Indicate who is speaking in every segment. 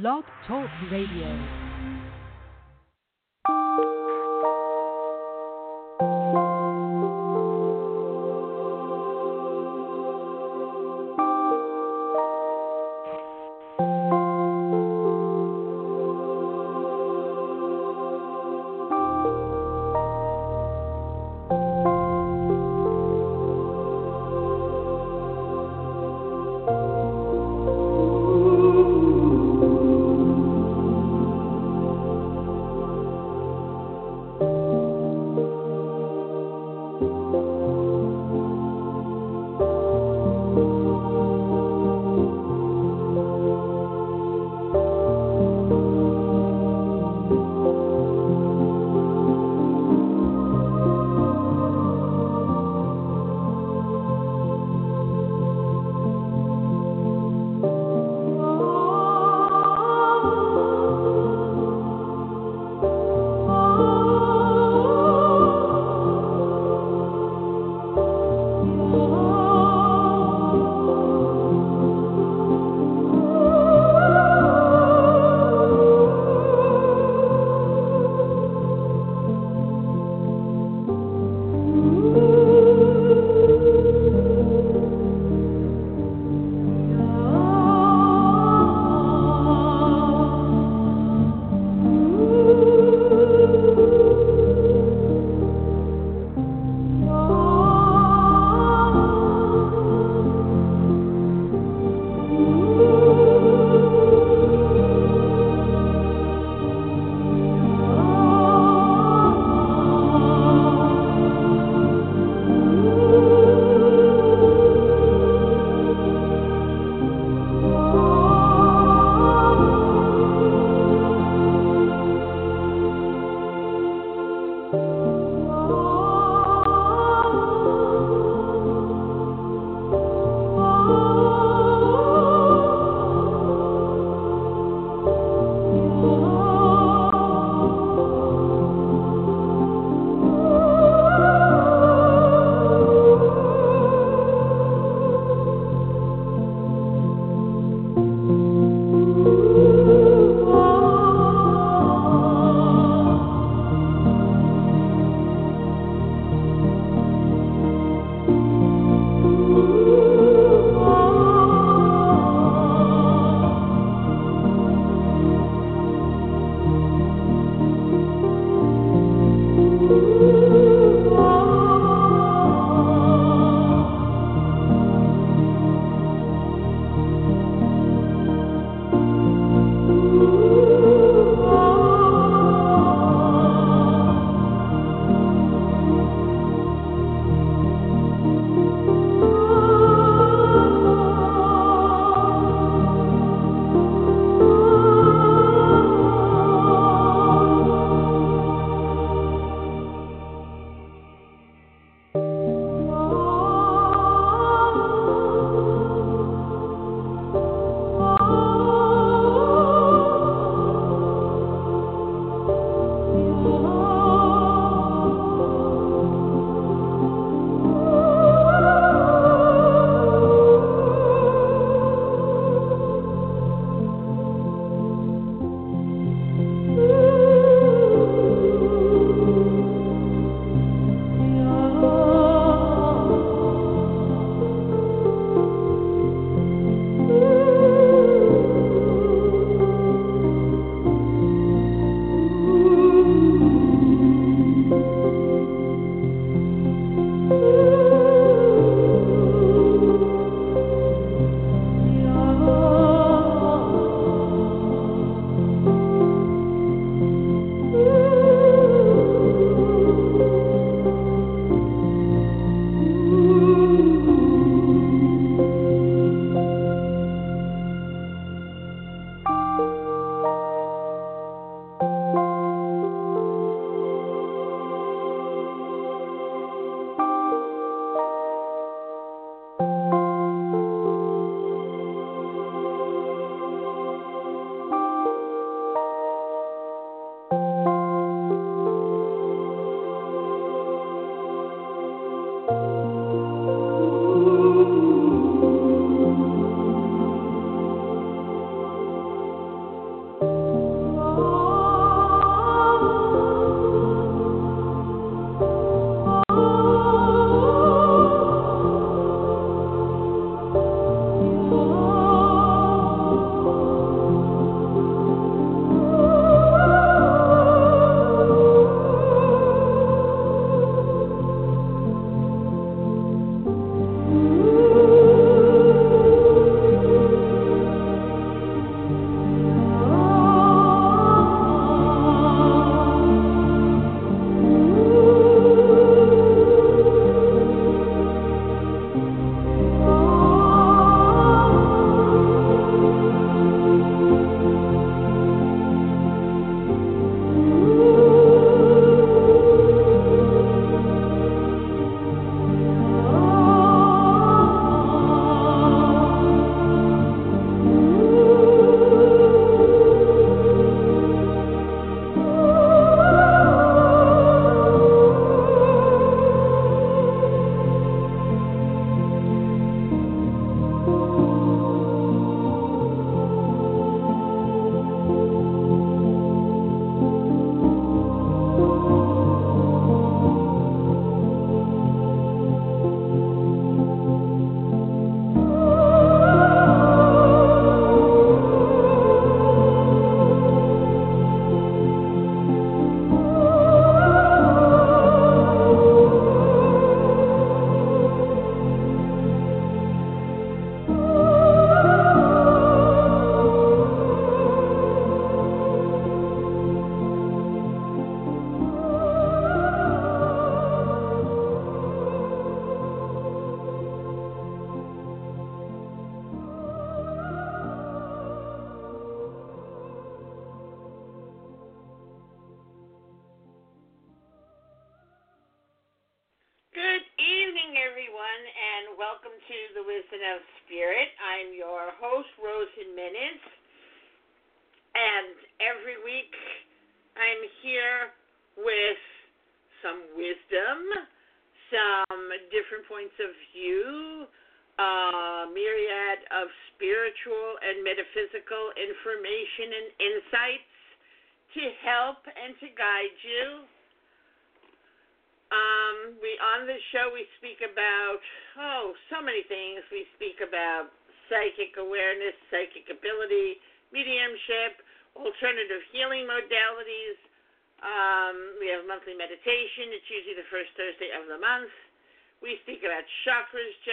Speaker 1: Blog Talk Radio.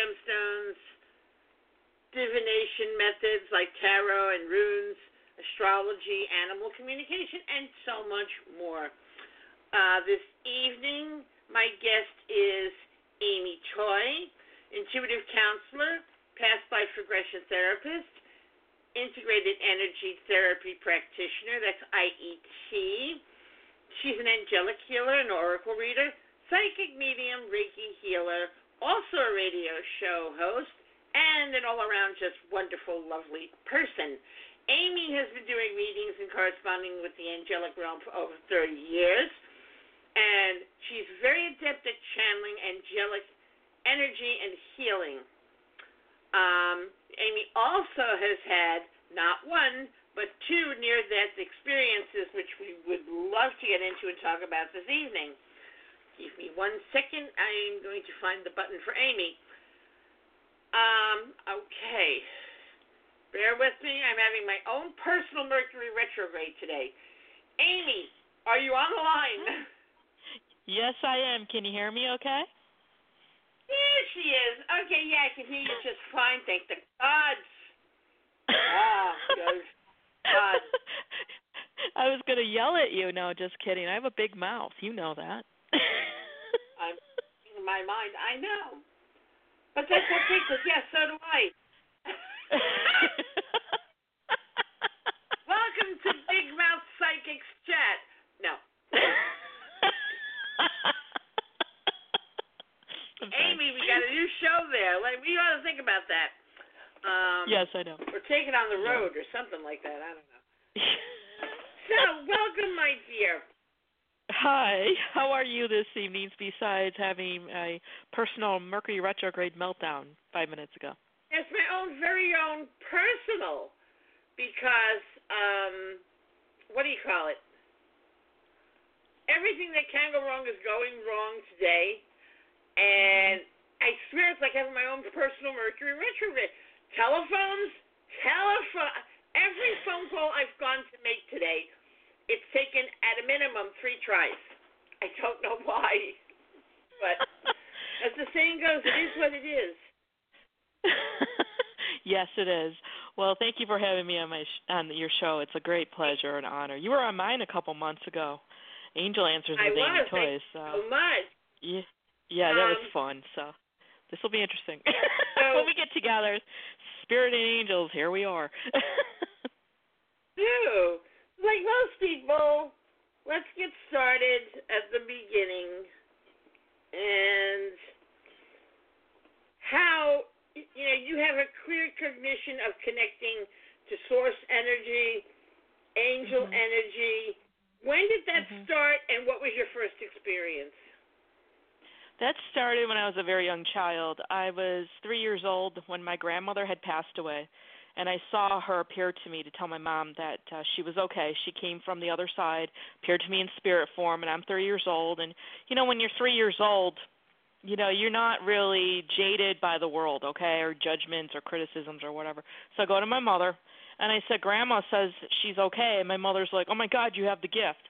Speaker 2: Gemstones, divination methods like tarot and runes, astrology, animal communication, and so much more. Uh, this evening, my guest is Amy Toy, intuitive counselor, past life regression therapist, integrated energy therapy practitioner, that's IET. She's an angelic healer, an oracle reader, psychic medium, Reiki healer, also a radio show host, and an all around just wonderful, lovely person. Amy has been doing readings and corresponding with the angelic realm for over 30 years and she's very adept at channeling angelic energy and healing. Um, Amy also has had not one, but two near death experiences, which we would love to get into and talk about this evening. Give me one second. I'm going to find the button for Amy. Um, okay. Bear with me. I'm having my own personal Mercury retrograde today. Amy, are you on the line?
Speaker 3: Yes, I am. Can you hear me okay?
Speaker 2: Here she is. Okay, yeah, I can hear you just fine. Thank the gods. Ah, good. God.
Speaker 3: I was going to yell at you. No, just kidding. I have a big mouth. You know that.
Speaker 2: I'm in my mind. I know. But that's okay, because, yes, yeah, so do I. Welcome to Big Mouth Psychics Chat. No. Amy, we got a new show there. Like we ought to think about that. Um,
Speaker 3: yes, I know.
Speaker 2: Or take it on the road yeah. or something like that. I don't know. so, welcome, my dear.
Speaker 3: Hi. How are you this evening? Besides having a personal Mercury retrograde meltdown five minutes ago.
Speaker 2: It's my own very own personal, because um, what do you call it? everything that can go wrong is going wrong today. And I swear it's like having my own personal Mercury retrograde. Telephones, telephone, every phone call I've gone to make today, it's taken at a minimum three tries. I don't know why, but as the saying goes, it is what it is.
Speaker 3: yes, it is. Well, thank you for having me on my sh- on your show. It's a great pleasure and honor. You were on mine a couple months ago. Angel Answers with Amy. Toys.
Speaker 2: So. so much.
Speaker 3: Yeah, yeah, that was
Speaker 2: um,
Speaker 3: fun. So this will be interesting
Speaker 2: so,
Speaker 3: when we get together. Spirit and angels, here we are.
Speaker 2: do like most people, let's get started at the beginning and how you know you have a clear cognition of connecting to source energy, angel
Speaker 3: mm-hmm.
Speaker 2: energy, when did that
Speaker 3: mm-hmm.
Speaker 2: start, and what was your first experience?
Speaker 3: That started when I was a very young child. I was three years old when my grandmother had passed away, and I saw her appear to me to tell my mom that uh, she was okay. She came from the other side, appeared to me in spirit form, and I'm three years old. And you know, when you're three years old, you know you're not really jaded by the world, okay, or judgments or criticisms or whatever. So I go to my mother and I said, Grandma says she's okay. And my mother's like, Oh my God, you have the gift.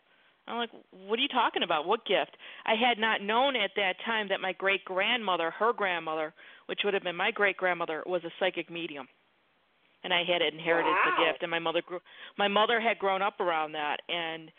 Speaker 3: I'm like, What are you talking about? What gift? I had not known at that time that my great grandmother, her grandmother, which would have been my great grandmother, was a psychic medium. And I had inherited
Speaker 2: wow.
Speaker 3: the gift and my mother grew my mother had grown up around that and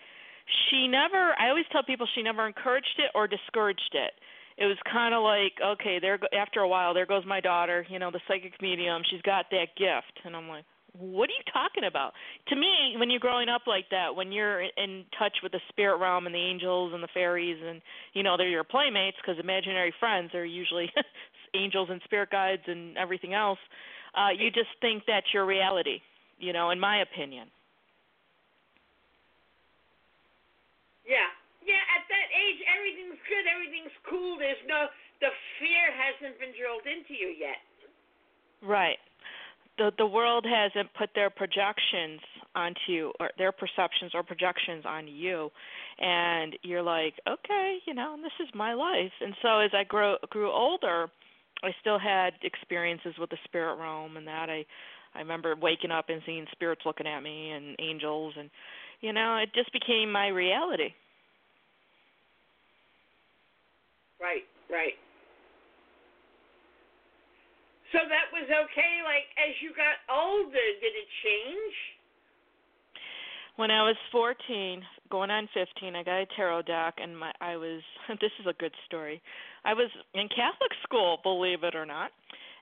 Speaker 3: she never I always tell people she never encouraged it or discouraged it it was kind of like okay there after a while there goes my daughter you know the psychic medium she's got that gift and i'm like what are you talking about? To me, when you're growing up like that, when you're in touch with the spirit realm and the angels and the fairies, and you know they're your playmates because imaginary friends are usually angels and spirit guides and everything else. Uh, you just think that's your reality, you know, in my opinion.
Speaker 2: Yeah. Yeah, at that age everything's good, everything's cool. There's no the fear hasn't been drilled into you yet.
Speaker 3: Right. The the world hasn't put their projections onto you or their perceptions or projections on you and you're like, Okay, you know, this is my life. And so as I grew grew older, I still had experiences with the spirit realm and that I I remember waking up and seeing spirits looking at me and angels and you know, it just became my reality.
Speaker 2: Right, right. So that was okay. Like as you got older, did it change?
Speaker 3: When I was 14, going on 15, I got a tarot deck, and my I was. This is a good story. I was in Catholic school, believe it or not,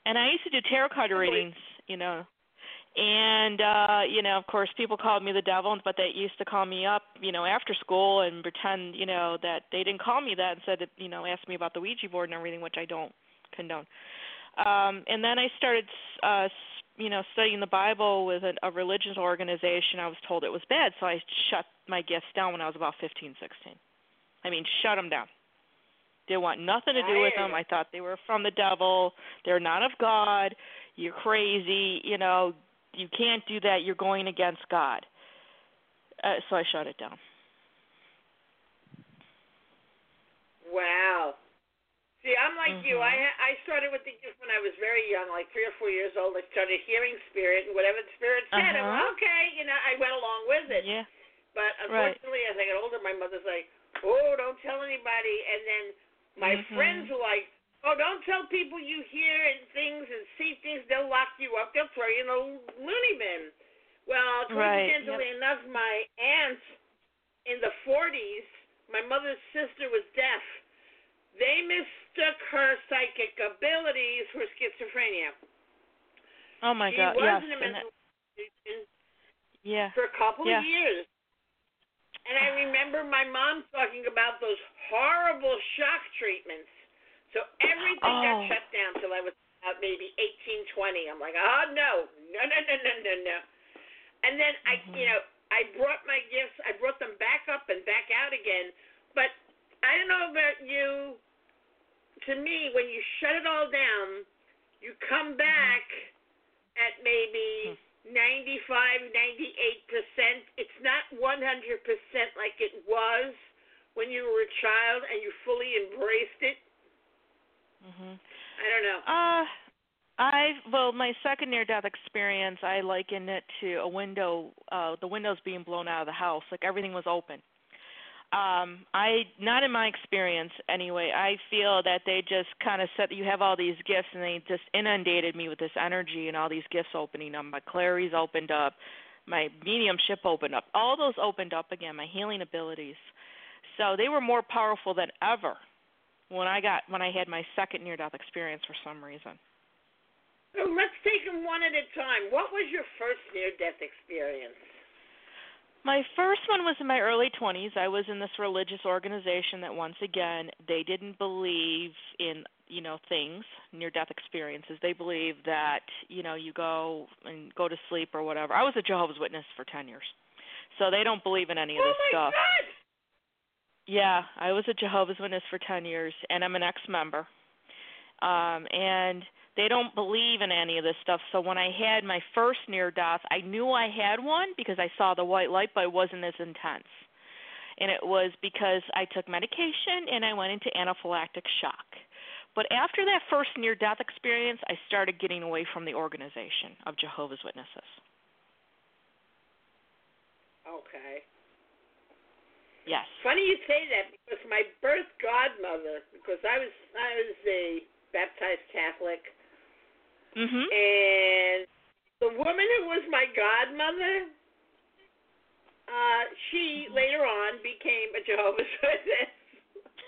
Speaker 3: and I used to do tarot card readings. You know, and uh you know of course people called me the devil but they used to call me up you know after school and pretend you know that they didn't call me that and said that you know asked me about the ouija board and everything which i don't condone. Um and then i started uh you know studying the bible with a, a religious organization. I was told it was bad so i shut my gifts down when i was about fifteen sixteen. I mean shut them down didn't want nothing to do with them i thought they were from the devil they're not of god you're crazy you know you can't do that. You're going against God. Uh, so I shut it down.
Speaker 2: Wow. See, I'm like
Speaker 3: mm-hmm.
Speaker 2: you. I I started with the gift when I was very young, like three or four years old. I started hearing spirit, and whatever the spirit said,
Speaker 3: uh-huh.
Speaker 2: I went, okay, you know, I went along with it.
Speaker 3: Yeah.
Speaker 2: But unfortunately,
Speaker 3: right.
Speaker 2: as I got older, my mother's like, "Oh, don't tell anybody." And then my
Speaker 3: mm-hmm.
Speaker 2: friends were like, Oh, don't tell people you hear and things and see things. They'll lock you up. They'll throw you in the loony bin. Well, coincidentally
Speaker 3: right. yep.
Speaker 2: enough, my aunt in the 40s, my mother's sister was deaf. They mistook her psychic abilities for schizophrenia.
Speaker 3: Oh my
Speaker 2: she
Speaker 3: God!
Speaker 2: was
Speaker 3: yes.
Speaker 2: in a mental institution
Speaker 3: yeah.
Speaker 2: for a couple
Speaker 3: yeah.
Speaker 2: of years. And I remember my mom talking about those horrible shock treatments so everything
Speaker 3: oh.
Speaker 2: got shut down till I was about maybe eighteen, twenty. I'm like, oh no, no, no, no, no, no, no. And then I,
Speaker 3: mm-hmm.
Speaker 2: you know, I brought my gifts. I brought them back up and back out again. But I don't know about you. To me, when you shut it all down, you come
Speaker 3: mm-hmm.
Speaker 2: back mm-hmm. at maybe.
Speaker 3: Mm-hmm.
Speaker 2: 95, 98%. It's not 100% like it was when you were a child and you fully embraced it.
Speaker 3: Mhm.
Speaker 2: I don't know.
Speaker 3: Uh I well, my second near death experience, I liken it to a window, uh the windows being blown out of the house, like everything was open. Um I not in my experience anyway. I feel that they just kind of said you have all these gifts and they just inundated me with this energy and all these gifts opening up. My claries opened up, my mediumship opened up. All those opened up again, my healing abilities. So they were more powerful than ever when I got when I had my second near death experience for some reason.
Speaker 2: So let's take them one at a time. What was your first near death experience?
Speaker 3: My first one was in my early 20s. I was in this religious organization that once again, they didn't believe in, you know, things, near death experiences. They believed that, you know, you go and go to sleep or whatever. I was a Jehovah's Witness for 10 years. So they don't believe in any of
Speaker 2: oh
Speaker 3: this
Speaker 2: my
Speaker 3: stuff.
Speaker 2: God.
Speaker 3: Yeah, I was a Jehovah's Witness for 10 years, and I'm an ex-member. Um, and they don't believe in any of this stuff. So when I had my first near death, I knew I had one because I saw the white light, but it wasn't as intense. And it was because I took medication and I went into anaphylactic shock. But after that first near death experience, I started getting away from the organization of Jehovah's Witnesses.
Speaker 2: Okay.
Speaker 3: Yes.
Speaker 2: Funny you say that because my birth godmother, because I was I was a baptized Catholic,
Speaker 3: mhm.
Speaker 2: And the woman who was my godmother, uh, she mm-hmm. later on became a Jehovah's Witness.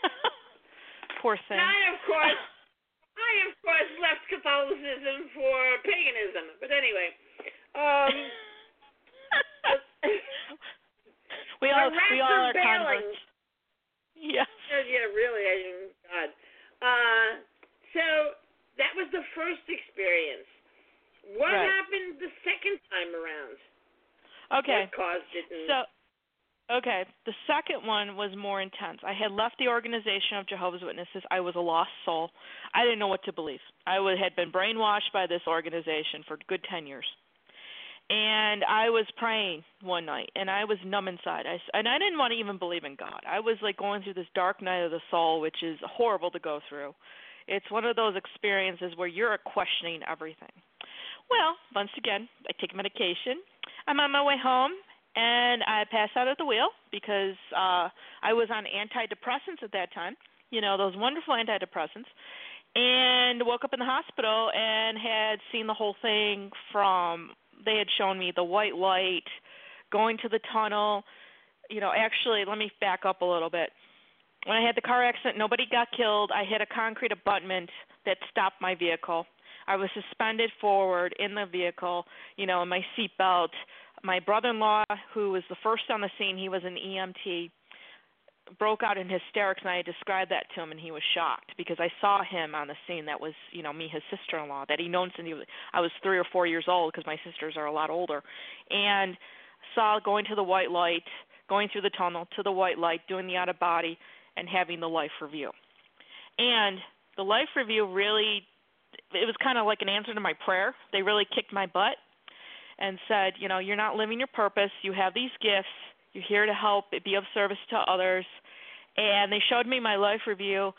Speaker 3: Poor thing.
Speaker 2: And I of course I of course left Catholicism for paganism. But anyway. Um
Speaker 3: We all we all are converts.
Speaker 2: Yeah. Yeah, really. I mean, God. Uh, so was the first experience. What
Speaker 3: Right.
Speaker 2: happened the second time around?
Speaker 3: Okay.
Speaker 2: What caused it? And,
Speaker 3: So, okay, the second one was more intense. I had left the organization of Jehovah's Witnesses. I was a lost soul. I didn't know what to believe. I would, had been brainwashed by this organization for a good 10 years. And I was praying one night, and I was numb inside. I, and I didn't want to even believe in God. I was like going through this dark night of the soul, which is horrible to go through. It's one of those experiences where you're questioning everything. Well, once again, I take medication. I'm on my way home, and I pass out at the wheel because uh I was on antidepressants at that time. You know, those wonderful antidepressants. And woke up in the hospital and had seen the whole thing from they had shown me the white light going to the tunnel. You know, actually, let me back up a little bit. When I had the car accident, nobody got killed. I hit a concrete abutment that stopped my vehicle. I was suspended forward in the vehicle, you know, in my seatbelt. My brother-in-law, who was the first on the scene, he was an EMT, broke out in hysterics, and I described that to him, and he was shocked because I saw him on the scene. That was, you know, me, his sister-in-law, that he known since he was, I was three or four years old because my sisters are a lot older, and saw going to the white light, going through the tunnel to the white light, doing the out of body, and having the life review. And the life review really it was kind of like an answer to my prayer. They really kicked my butt and said, you know, you're not living your purpose. You have these gifts. You're here to help, be of service to others. And they showed me my life review.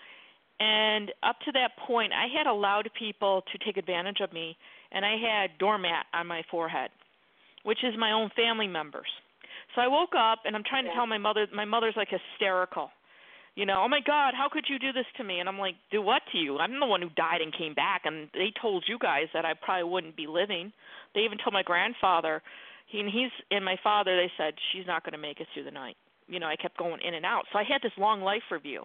Speaker 3: And up to that point, I had allowed people to take advantage of me. And I had doormat on my forehead, which is my own family members. So I woke up and I'm trying to tell my mother, my mother's like hysterical you know, oh my God, how could you do this to me? And I'm like, do what to you? I'm the one who died and came back, and they told you guys that I probably wouldn't be living. They even told my grandfather, he and he's and my father. They said she's not going to make it through the night. You know, I kept going in and out, so I had this long life review,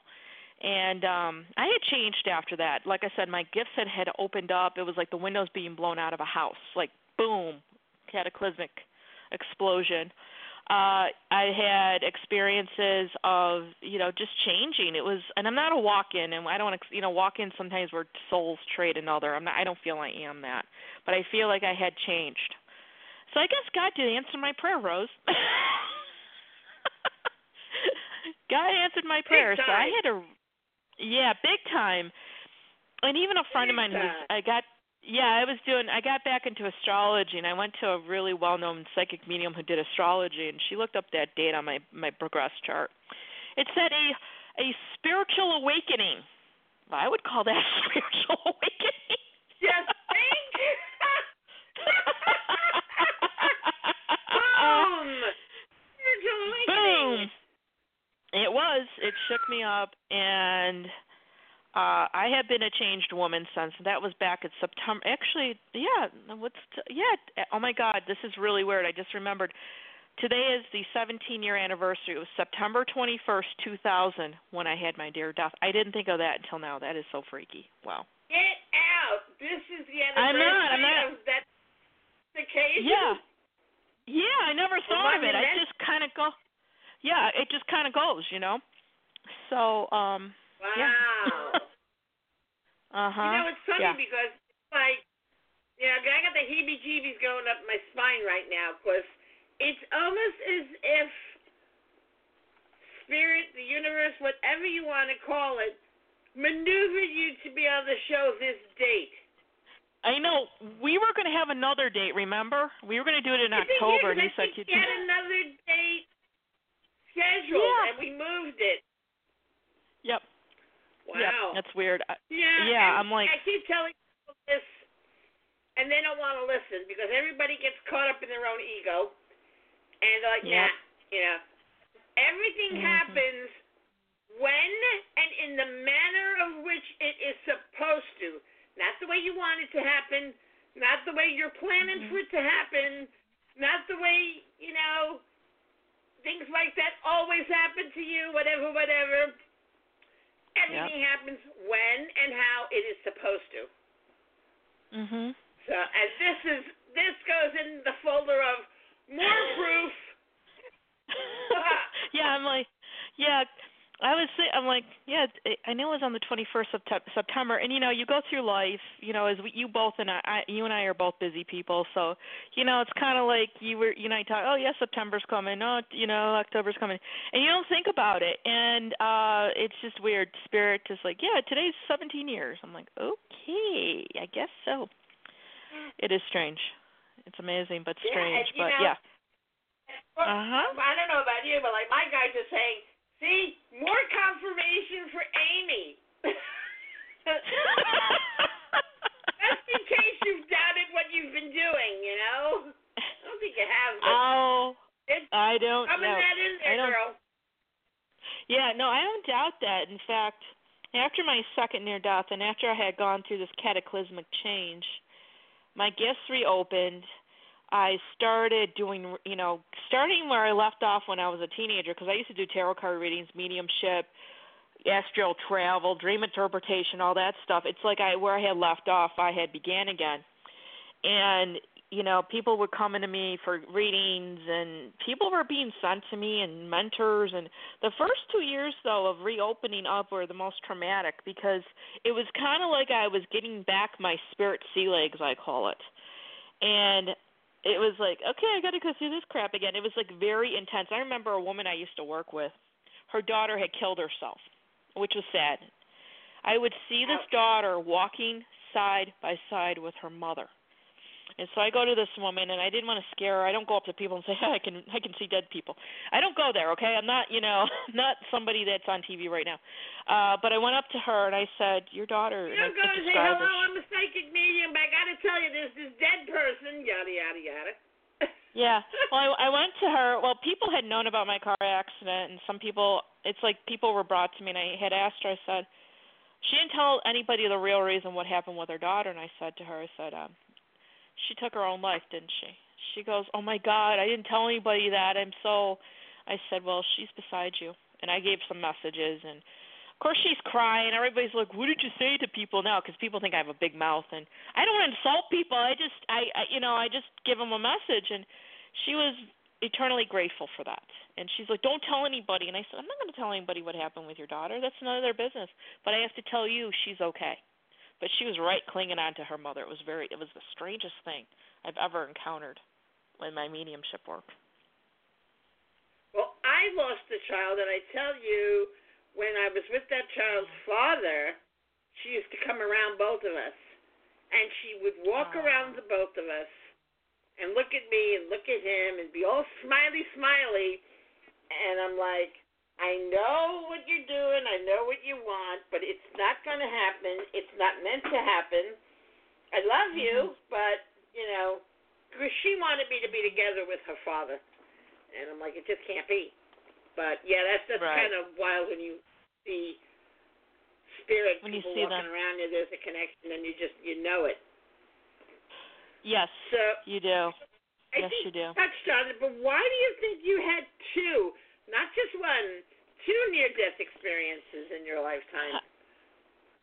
Speaker 3: and um I had changed after that. Like I said, my gifts had had opened up. It was like the windows being blown out of a house, like boom, cataclysmic explosion uh I had experiences of you know just changing. It was, and I'm not a walk-in, and I don't you know walk-in sometimes where souls trade another. I'm not. I don't feel I am that, but I feel like I had changed. So I guess God did answer my prayer, Rose. God answered my prayer, so I had to, yeah, big time. And even a friend of mine who I got yeah, I was doing. I got back into astrology, and I went to a really well-known psychic medium who did astrology, and she looked up that date on my my progress chart. It said a a spiritual awakening. Well, I would call that a spiritual awakening.
Speaker 2: Yes, thank you. Boom. Spiritual awakening.
Speaker 3: Boom. It was. It shook me up, and uh I have been a changed woman since. That was back in September. Actually, yeah, what's t- yeah, oh my god, this is really weird. I just remembered today is the 17 year anniversary. It was September 21st, 2000 when I had my dear death. I didn't think of that until now. That is so freaky. Wow.
Speaker 2: Get out. This is the
Speaker 3: I'm
Speaker 2: anniversary
Speaker 3: not, I'm not.
Speaker 2: of that occasion.
Speaker 3: Yeah. Yeah, I never thought of it. I just kind of go Yeah, it just kind of goes, you know. So, um
Speaker 2: Wow.
Speaker 3: Uh-huh.
Speaker 2: You know, it's funny
Speaker 3: yeah.
Speaker 2: because it's like, you know, I got the heebie-jeebies going up my spine right now because it's almost as if spirit, the universe, whatever you want to call it, maneuvered you to be able to show this date.
Speaker 3: I know we were going to have another date. Remember, we were going to do it in October, and you said you
Speaker 2: had another date scheduled,
Speaker 3: Yeah.
Speaker 2: and we moved it. Wow.
Speaker 3: Yep. That's weird.
Speaker 2: Yeah,
Speaker 3: Yeah, I'm like-
Speaker 2: I keep telling people this, and they don't want to listen because everybody gets caught up in their own ego, and they're like,
Speaker 3: Yep.
Speaker 2: nah, you know, everything
Speaker 3: Mhm.
Speaker 2: happens when and in the manner of which it is supposed to, not the way you want it to happen, not the way you're planning
Speaker 3: Mhm.
Speaker 2: for it to happen, not the way you know things like that always happen to you, whatever, whatever. Everything happens when and how it is supposed to.
Speaker 3: Mhm.
Speaker 2: So, and this is this goes in the folder of more proof.
Speaker 3: yeah, I'm like, yeah. I was say I'm like, yeah, I know it was on the 21st of te- September, and you know, you go through life, you know, as we, you both and I, I, you and I are both busy people, so you know, it's kind of like you were, you know, you talk, oh yeah, September's coming, oh, you know, October's coming, and you don't think about it, and uh it's just weird. Spirit is like, yeah, today's 17 years. I'm like, okay, I guess so. It is strange. It's amazing, but strange,
Speaker 2: yeah,
Speaker 3: but
Speaker 2: know,
Speaker 3: yeah. Uh huh.
Speaker 2: I don't know about you, but like my guys are saying See, more confirmation for Amy. Just in case you've doubted what you've been doing, you know. I don't think you have.
Speaker 3: Oh,
Speaker 2: it's
Speaker 3: I don't know.
Speaker 2: that in there, girl.
Speaker 3: Yeah, no, I don't doubt that. In fact, after my second near death, and after I had gone through this cataclysmic change, my gifts reopened. I started doing, you know, starting where I left off when I was a teenager, because I used to do tarot card readings, mediumship, astral travel, dream interpretation, all that stuff. It's like I where I had left off, I had began again, and you know, people were coming to me for readings, and people were being sent to me, and mentors. And the first two years, though, of reopening up were the most traumatic because it was kind of like I was getting back my spirit sea legs, I call it. And it was like, okay, I got to go through this crap again. It was like very intense. I remember a woman I used to work with. Her daughter had killed herself, which was sad. I would see this daughter walking side by side with her mother. And so I go to this woman, and I didn't want to scare her. I don't go up to people and say, hey, "I can, I can see dead people." I don't go there, okay? I'm not, you know, not somebody that's on TV right now. Uh, but I went up to her and I said, "Your daughter."
Speaker 2: Don't go and say, "Hello, I'm a psychic medium," but I got to tell you, there's this dead person, yada yada yada.
Speaker 3: yeah. Well, I, I went to her. Well, people had known about my car accident, and some people. It's like people were brought to me, and I had asked her. I said, she didn't tell anybody the real reason what happened with her daughter, and I said to her, I said, um, she took her own life, didn't she? She goes, "Oh my God, I didn't tell anybody that. I'm so." I said, "Well, she's beside you," and I gave some messages, and of course she's crying. Everybody's like, "What did you say to people now?" Because people think I have a big mouth, and I don't insult people. I just, I, I, you know, I just give them a message, and she was eternally grateful for that. And she's like, "Don't tell anybody." And I said, "I'm not going to tell anybody what happened with your daughter. That's none of their business. But I have to tell you, she's okay." But she was right clinging on to her mother. It was very it was the strangest thing I've ever encountered in my mediumship work.
Speaker 2: Well, I lost a child and I tell you when I was with that child's father, she used to come around both of us. And she would walk oh. around the both of us and look at me and look at him and be all smiley smiley and I'm like I know what you're doing. I know what you want, but it's not going to happen. It's not meant to happen. I love you, mm-hmm. but you know, because she wanted me to be together with her father, and I'm like, it just can't be. But yeah, that's that's
Speaker 3: right.
Speaker 2: kind of wild when you see spirit
Speaker 3: when
Speaker 2: people
Speaker 3: you see
Speaker 2: walking
Speaker 3: them.
Speaker 2: around you. There's a connection, and you just you know it.
Speaker 3: Yes,
Speaker 2: so
Speaker 3: you do.
Speaker 2: I
Speaker 3: yes,
Speaker 2: think
Speaker 3: you do.
Speaker 2: touched on it, but why do you think you had two? Not just one, two near death experiences in your lifetime?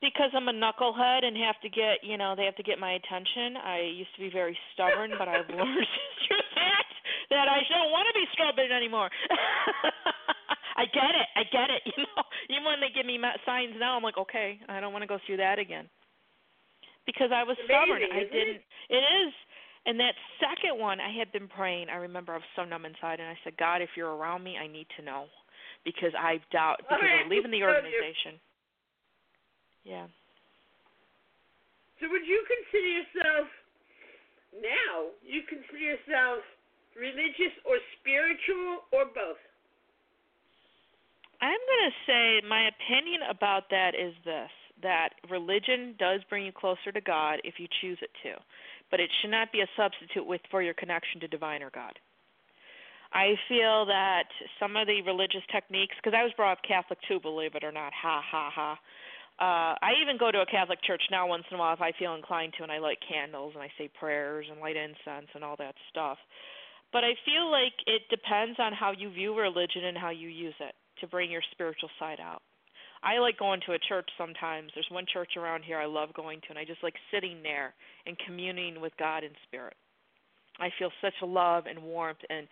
Speaker 3: Because I'm a knucklehead and have to get, you know, they have to get my attention. I used to be very stubborn, but I've learned through that that I don't want to be stubborn anymore. I get it. I get it. You know, even when they give me signs now, I'm like, okay, I don't want to go through that again. Because I was
Speaker 2: it's
Speaker 3: stubborn. I didn't.
Speaker 2: It?
Speaker 3: it is. And that second one, I had been praying. I remember I was so numb inside, and I said, God, if you're around me, I need to know, because I doubt because. I'm leaving the organization. Yeah.
Speaker 2: So would you consider yourself now? You consider yourself religious or spiritual or both?
Speaker 3: I'm going to say my opinion about that is this that religion does bring you closer to God if you choose it to but it should not be a substitute with for your connection to divine or God. I feel that some of the religious techniques, because I was brought up Catholic too, believe it or not, ha ha ha. Uh, I even go to a Catholic church now once in a while if I feel inclined to, and I light candles and I say prayers and light incense and all that stuff. But I feel like it depends on how you view religion and how you use it to bring your spiritual side out. I like going to a church sometimes. There's one church around here I love going to, and I just like sitting there and communing with God in spirit. I feel such love and warmth, and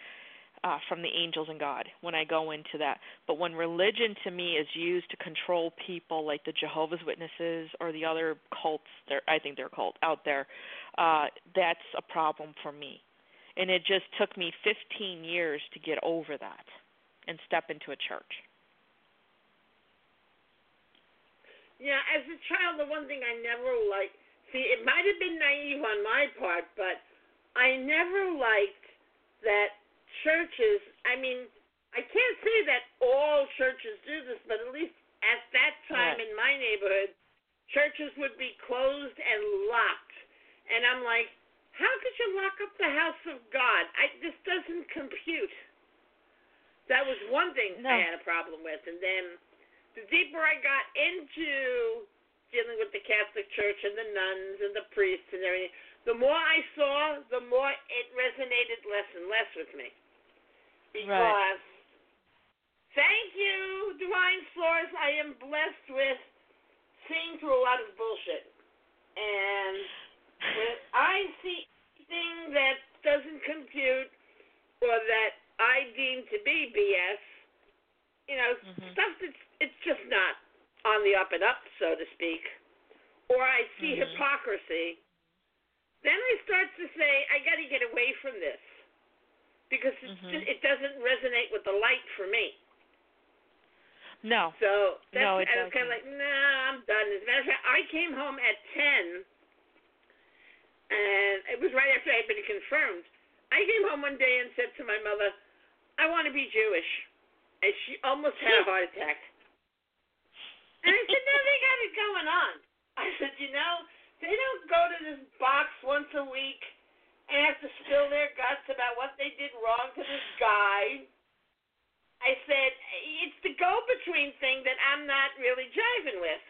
Speaker 3: uh, from the angels and God when I go into that. But when religion to me is used to control people, like the Jehovah's Witnesses or the other cults, there I think they're cult out there, uh, that's a problem for me. And it just took me 15 years to get over that and step into a church.
Speaker 2: Yeah, as a child, the one thing I never liked, see, it might have been naive on my part, but I never liked that churches, I mean, I can't say that all churches do this, but at least at that time
Speaker 3: right.
Speaker 2: in my neighborhood, churches would be closed and locked. And I'm like, how could you lock up the house of God? I this doesn't compute. That was one thing
Speaker 3: no.
Speaker 2: I had a problem with. And then the deeper I got into dealing with the Catholic Church and the nuns and the priests and everything, the more I saw, the more it resonated less and less with me. Because,
Speaker 3: right.
Speaker 2: thank you, Divine Source, I am blessed with seeing through a lot of bullshit. And when I see anything that doesn't compute or that I deem to be BS, you know,
Speaker 3: mm-hmm.
Speaker 2: stuff that's it's just not on the up and up, so to speak, or I see
Speaker 3: mm-hmm.
Speaker 2: hypocrisy, then I start to say, I got to get away from this because
Speaker 3: mm-hmm.
Speaker 2: just, it doesn't resonate with the light for me.
Speaker 3: No.
Speaker 2: So that's,
Speaker 3: no, it
Speaker 2: I was kind of like, nah, I'm done. As a matter of fact, I came home at 10, and it was right after I had been confirmed. I came home one day and said to my mother, I want to be Jewish. And she almost had a heart attack. And I said, no, they got it going on. I said, you know, they don't go to this box once a week and have to spill their guts about what they did wrong to this guy. I said, it's the go between thing that I'm not really jiving with.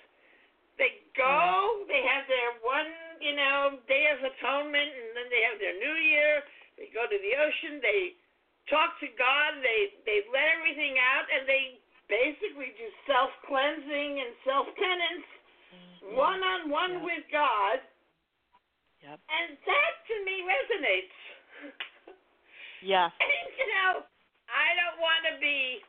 Speaker 2: They go, mm-hmm. they have their one, you know, day of atonement, and then they have their New Year. They go to the ocean, they talk to God, they, they let everything out, and they basically do self cleansing and self penance, one on one with God.
Speaker 3: Yep.
Speaker 2: And that to me resonates.
Speaker 3: Yeah.
Speaker 2: And, you know, I don't want to be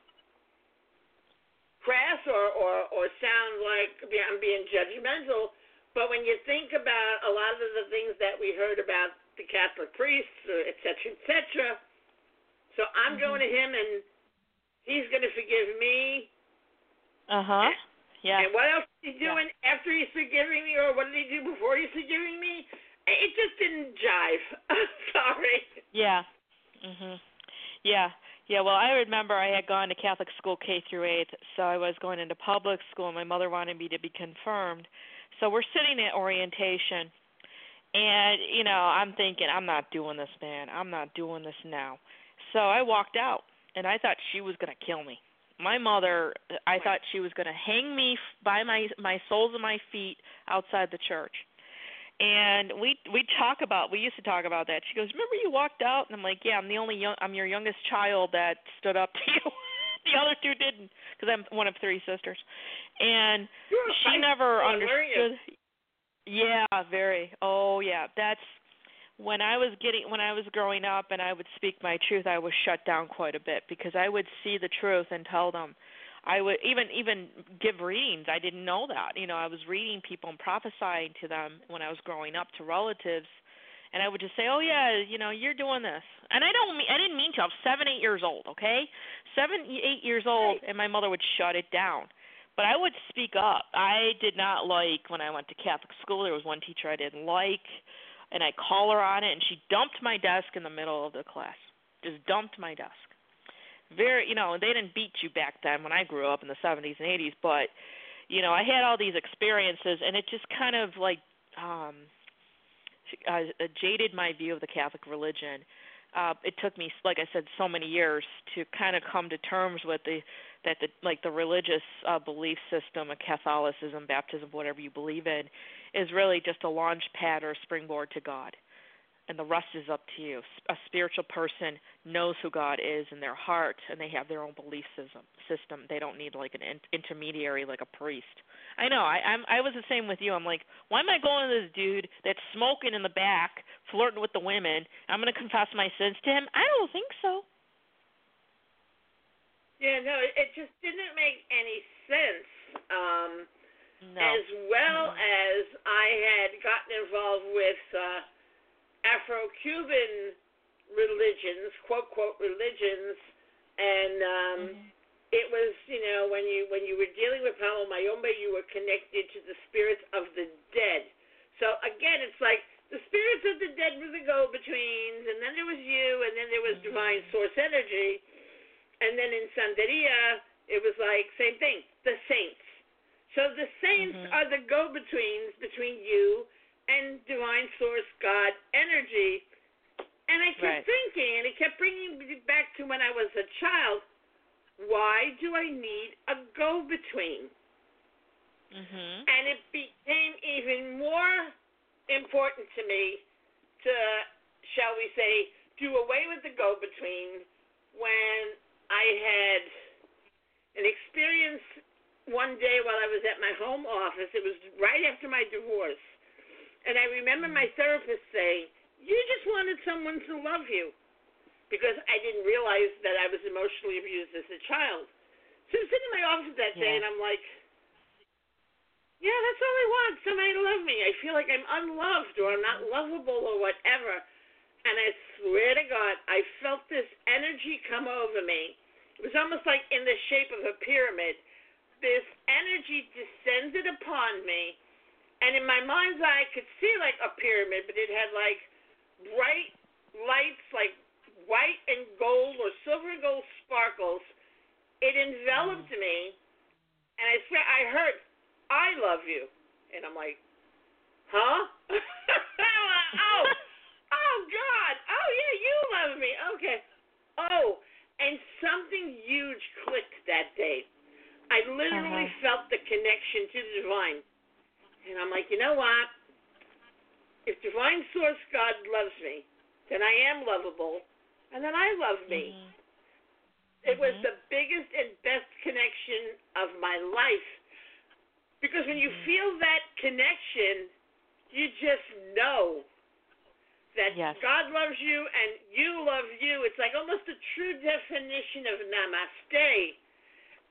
Speaker 2: crass or, or, or sound like I'm being judgmental, but when you think about a lot of the things that we heard about the Catholic priests, et cetera, et cetera, so I'm mm-hmm. going to him and He's going to forgive me.
Speaker 3: Uh huh. Yeah.
Speaker 2: And what else is he doing yeah. after he's forgiving me, or what did he do before he's forgiving me? It just didn't jive. Sorry.
Speaker 3: Yeah. Mhm. Yeah. Yeah, well, I remember I had gone to Catholic school K through 8, so I was going into public school and my mother wanted me to be confirmed. So we're sitting at orientation and, you know, I'm thinking I'm not doing this, man. I'm not doing this now. So I walked out and I thought she was going to kill me. My mother, I thought she was going to hang me by my my soles of my feet outside the church. And we we talk about we used to talk about that. She goes, "Remember you walked out?" And I'm like, "Yeah, I'm the only young I'm your youngest child that stood up to you." the other two didn't because I'm one of three sisters. And she never understood. Yeah, very. Oh, yeah. That's when I was getting when I was growing up and I would speak my truth, I was shut down quite a bit because I would see the truth and tell them. I would even even give readings. I didn't know that. You know, I was reading people and prophesying to them when I was growing up to relatives, and I would just say, "Oh yeah, you know, you're doing this." And I don't mean I didn't mean to. I was seven, eight years old. Okay, seven, eight years old, and my mother would shut it down. But I would speak up. I did not like when I went to Catholic school. There was one teacher I didn't like and I call her on it, and she dumped my desk in the middle of the class. Just dumped my desk. Very, you know, they didn't beat you back then when I grew up in the 70s and 80s, but you know, I had all these experiences, and it just kind of like um, uh, jaded my view of the Catholic religion. Uh, it took me, like I said, so many years to kind of come to terms with the that the like the religious uh, belief system of Catholicism, baptism, whatever you believe in, is really just a launch pad or springboard to God. And the rest is up to you. A spiritual person knows who God is in their heart, and they have their own belief system. System. They don't need like an in- intermediary, like a priest. I know. I I'm I was the same with you. I'm like, why am I going to this dude that's smoking in the back, flirting with the women? I'm going to confess my sins to him. I don't think so.
Speaker 2: Yeah, no, it just didn't make any sense. Um,
Speaker 3: No.
Speaker 2: As well
Speaker 3: Mhm.
Speaker 2: as I had gotten involved with uh, Afro-Cuban religions, quote quote religions, and um,
Speaker 3: Mhm.
Speaker 2: it was you know when you when you were dealing with Palo Mayombe, you were connected to the spirits of the dead. So again, it's like the spirits of the dead were the go-betweens, and then there was you, and then there was divine source energy, and then in Santeria, it was like same thing, the saints. So the saints
Speaker 3: Mhm.
Speaker 2: are the go-betweens between you and divine source God energy. And I kept
Speaker 3: Right.
Speaker 2: thinking, and it kept bringing me back to when I was a child. Why do I need a go-between?
Speaker 3: Mhm.
Speaker 2: And it became even more important to me to, shall we say, do away with the go between when I had an experience one day while I was at my home office. It was right after my divorce. And I remember my therapist saying, You just wanted someone to love you. Because I didn't realize that I was emotionally abused as a child. So I'm sitting in my office that day
Speaker 3: Yeah.
Speaker 2: and I'm like, yeah, that's all I want. Somebody to love me. I feel like I'm unloved or I'm not lovable or whatever. And I swear to God, I felt this energy come over me. It was almost like in the shape of a pyramid. This energy descended upon me. And in my mind's eye, I could see like a pyramid, but it had like bright lights, like white and gold or silver and gold sparkles. It enveloped me. And I swear, I heard, I love you. And I'm like, huh? oh, oh God. Oh yeah, you love me. Okay. Oh, and something huge clicked that day. I literally
Speaker 3: Uh-huh.
Speaker 2: felt the connection to the divine. And I'm like, you know what? If divine source God loves me, then I am lovable, and then I love me.
Speaker 3: Mhm.
Speaker 2: It was
Speaker 3: Mhm.
Speaker 2: the biggest and best connection of my life. Because when you
Speaker 3: Mhm.
Speaker 2: feel that connection, you just know that
Speaker 3: Yes.
Speaker 2: God loves you and you love you. It's like almost a true definition of namaste.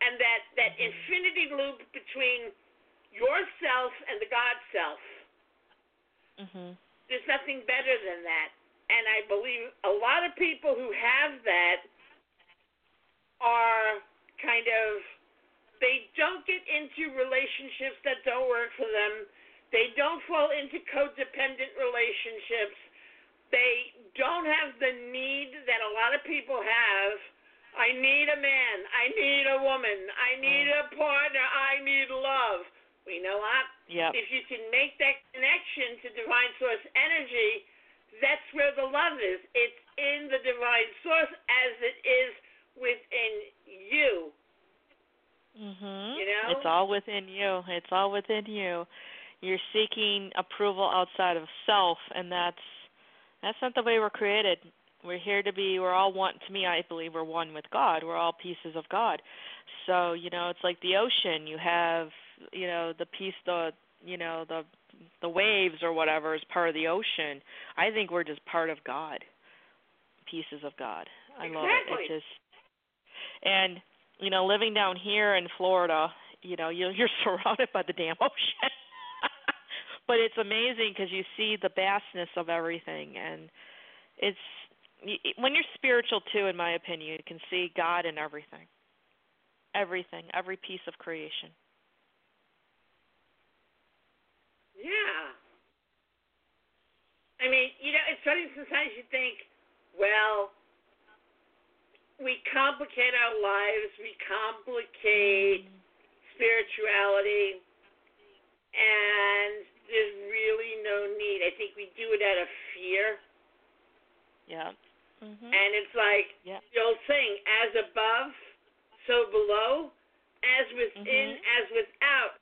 Speaker 2: And that, that
Speaker 3: Mhm.
Speaker 2: infinity loop between yourself and the God self.
Speaker 3: Mhm.
Speaker 2: There's nothing better than that. And I believe a lot of people who have that are kind of they don't get into relationships that don't work for them. They don't fall into codependent relationships. They don't have the need that a lot of people have. I need a man. I need a woman. I need a partner. I need love. Well, you know what?
Speaker 3: Yep.
Speaker 2: if you can make that connection to divine source energy, that's where the love is. It's in the divine source as it is within you.
Speaker 3: Mhm.
Speaker 2: You know?
Speaker 3: It's all within you. It's all within you. You're seeking approval outside of self and that's that's not the way we're created. We're here to be we're all one to me I believe we're one with God. We're all pieces of God. So, you know, it's like the ocean. You have, you know, the piece the you know, the the waves or whatever is part of the ocean. I think we're just part of God. Pieces of God. I love it.
Speaker 2: Exactly.
Speaker 3: It just and you know, living down here in Florida, you know, you're you're surrounded by the damn ocean. But it's amazing because you see the vastness of everything, and it's when you're spiritual too. In my opinion, you can see God in everything, everything, every piece of creation.
Speaker 2: Yeah. I mean, you know, it's funny sometimes you think, well, we complicate our lives, we complicate mm. spirituality, and there's really no need. I think we do it out of fear.
Speaker 3: Yeah. Mhm.
Speaker 2: And it's like
Speaker 3: Yeah.
Speaker 2: the old saying, as above, so below, as within,
Speaker 3: Mhm.
Speaker 2: as without.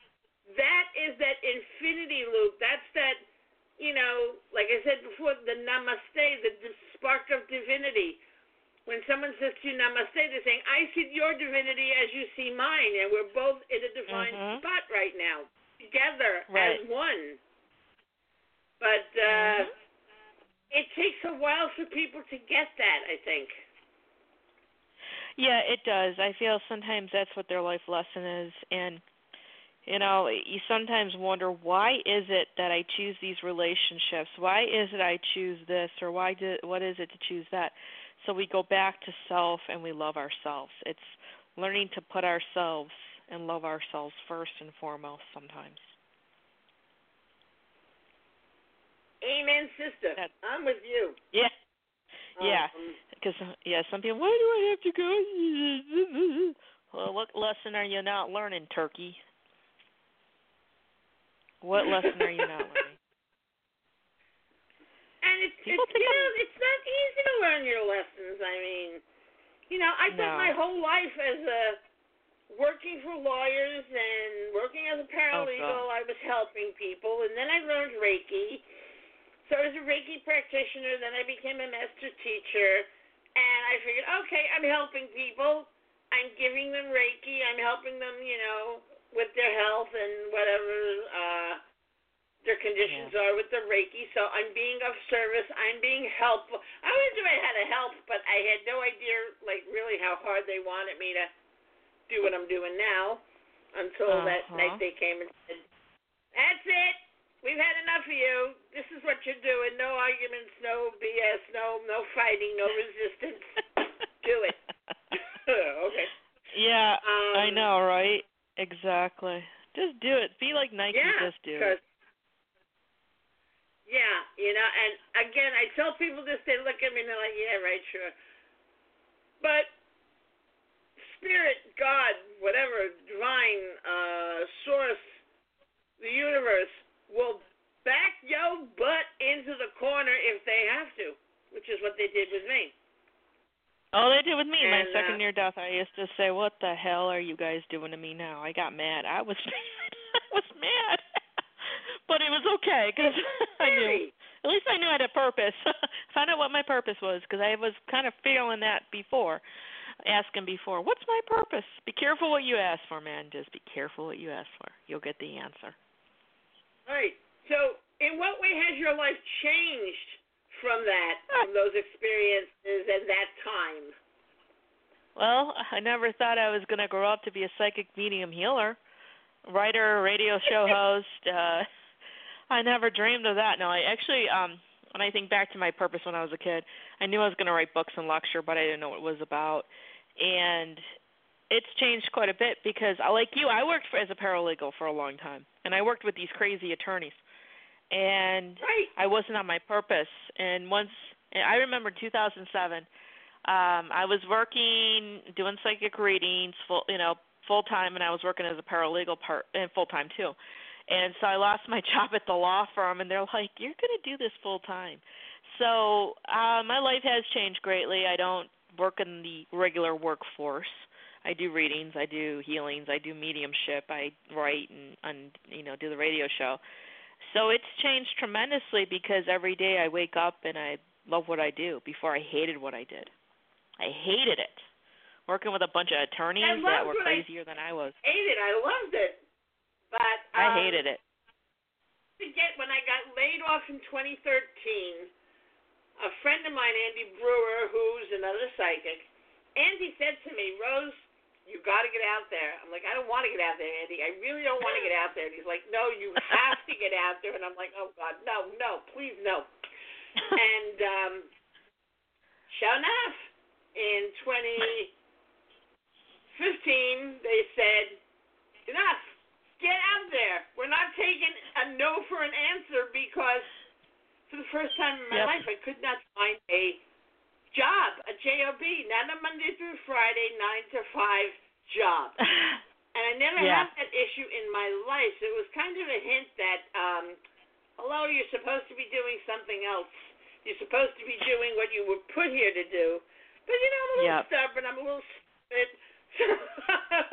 Speaker 2: That is that infinity loop. That's that, you know, like I said before, the namaste, the, the spark of divinity. When someone says to you namaste, they're saying, I see your divinity as you see mine, and we're both in a divine
Speaker 3: Mhm.
Speaker 2: spot right now, together
Speaker 3: Right.
Speaker 2: as one. But uh,
Speaker 3: Mhm.
Speaker 2: it takes a while for people to get that, I think.
Speaker 3: Yeah, it does. I feel sometimes that's what their life lesson is and you know, you sometimes wonder why is it that I choose these relationships? Why is it I choose this or why do what is it to choose that? So we go back to self and we love ourselves. It's learning to put ourselves and love ourselves first and foremost sometimes.
Speaker 2: Amen, sister.
Speaker 3: That,
Speaker 2: I'm with you.
Speaker 3: Yeah. Yeah.
Speaker 2: Um,
Speaker 3: Because yeah, some people. Why do I have to go? well, what lesson are you not learning, Turkey? What lesson are you not learning?
Speaker 2: And it's,
Speaker 3: People
Speaker 2: it's you know,
Speaker 3: I'm-
Speaker 2: it's not easy to learn your lessons. I mean, you know, I
Speaker 3: No.
Speaker 2: thought my whole life as a working for lawyers and working as a paralegal, I was helping people, and then I learned Reiki. So I was a Reiki practitioner. Then I became a master teacher, and I figured, okay, I'm helping people. I'm giving them Reiki. I'm helping them, you know, with their health and whatever uh, their conditions are with the Reiki. So I'm being of service. I'm being helpful. I always knew I had to help, but I had no idea, like, really how hard they wanted me to do what I'm doing now. Until that
Speaker 3: Uh-huh.
Speaker 2: night they came and said, "That's it. We've had enough of you. This is what you're doing. No arguments, no BS, no no fighting, no resistance. Do it." okay.
Speaker 3: Yeah,
Speaker 2: Um,
Speaker 3: I know, right? Exactly. Just do it. Be like Nike.
Speaker 2: Yeah,
Speaker 3: just do it.
Speaker 2: Yeah, you know, and again, I tell people this, they look at me and they're like, yeah, right, sure. But spirit, God, whatever, divine, uh, source, the universe will back your butt into the corner if they have to, which is what they did with me.
Speaker 3: Oh, they did with me. My second
Speaker 2: uh,
Speaker 3: near death, I used to say, "What the hell are you guys doing to me now?" I got mad. I was mad. I was mad. but it was okay because I knew. At least I knew I had a purpose. Found out what my purpose was because I was kind of feeling that before, asking before, "What's my purpose?" Be careful what you ask for, man. Just be careful what you ask for. You'll get the answer.
Speaker 2: Right. So, in what way has your life changed from that, from those experiences and that time?
Speaker 3: Well, I never thought I was going to grow up to be a psychic medium healer, writer, radio show host. Uh I never dreamed of that. No, I actually um when I think back to my purpose when I was a kid, I knew I was going to write books and lecture, but I didn't know what it was about. And it's changed quite a bit because I like you, I worked for, as a paralegal for a long time, and I worked with these crazy attorneys. And
Speaker 2: Right.
Speaker 3: I wasn't on my purpose. And once and I remember 2007, um, I was working doing psychic readings full, you know, full time, and I was working as a paralegal part and full time too. And so I lost my job at the law firm, and they're like, "You're going to do this full time." So uh, my life has changed greatly. I don't work in the regular workforce. I do readings, I do healings, I do mediumship, I write and, and you know do the radio show. So it's changed tremendously because every day I wake up and I love what I do. Before I hated what I did. I hated it. Working with a bunch of attorneys that were
Speaker 2: what I-
Speaker 3: crazier than I was.
Speaker 2: Hated. I loved it. But um,
Speaker 3: I hated it.
Speaker 2: Forget when I got laid off in 2013. A friend of mine, Andy Brewer, who's another psychic, Andy said to me, Rose, you got to get out there. I'm like, I don't want to get out there, Andy. I really don't want to get out there. And he's like, No, you have to get out there. And I'm like, Oh God, no, no, please, no. and um, sure enough, in 2015, they said, enough. Get out there. We're not taking a no for an answer because for the first time in my
Speaker 3: Yep.
Speaker 2: life, I could not find a job, a job, not a Monday through Friday, nine to five job. And I never
Speaker 3: Yeah.
Speaker 2: had that issue in my life. So it was kind of a hint that, um, hello, you're supposed to be doing something else. You're supposed to be doing what you were put here to do. But you know, I'm a little
Speaker 3: Yep.
Speaker 2: stubborn. I'm a little stupid.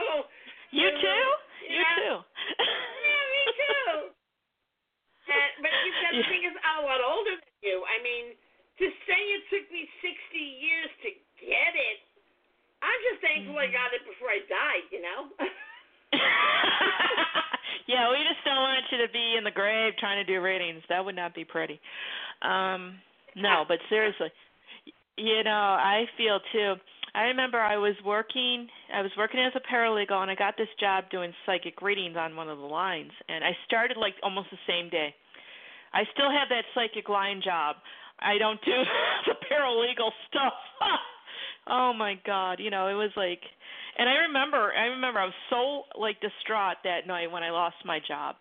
Speaker 2: So
Speaker 3: you too? You
Speaker 2: yeah. me too. And, but you said the
Speaker 3: Yeah.
Speaker 2: thing is, I'm a lot older than you. I mean, to say it took me 60 years to get it, I'm just thankful I
Speaker 3: Mhm.
Speaker 2: got it before I died, you know?
Speaker 3: yeah, we just don't want you to be grave trying to do readings. That would not be pretty. Um no, but seriously, you know, I feel too. I remember I was working I was working as a paralegal and I got this job doing psychic readings on one of the lines and I started like almost the same day. I still have that psychic line job. I don't do the paralegal stuff. oh my god, you know, it was like and I remember I remember I was so like distraught that night when I lost my job.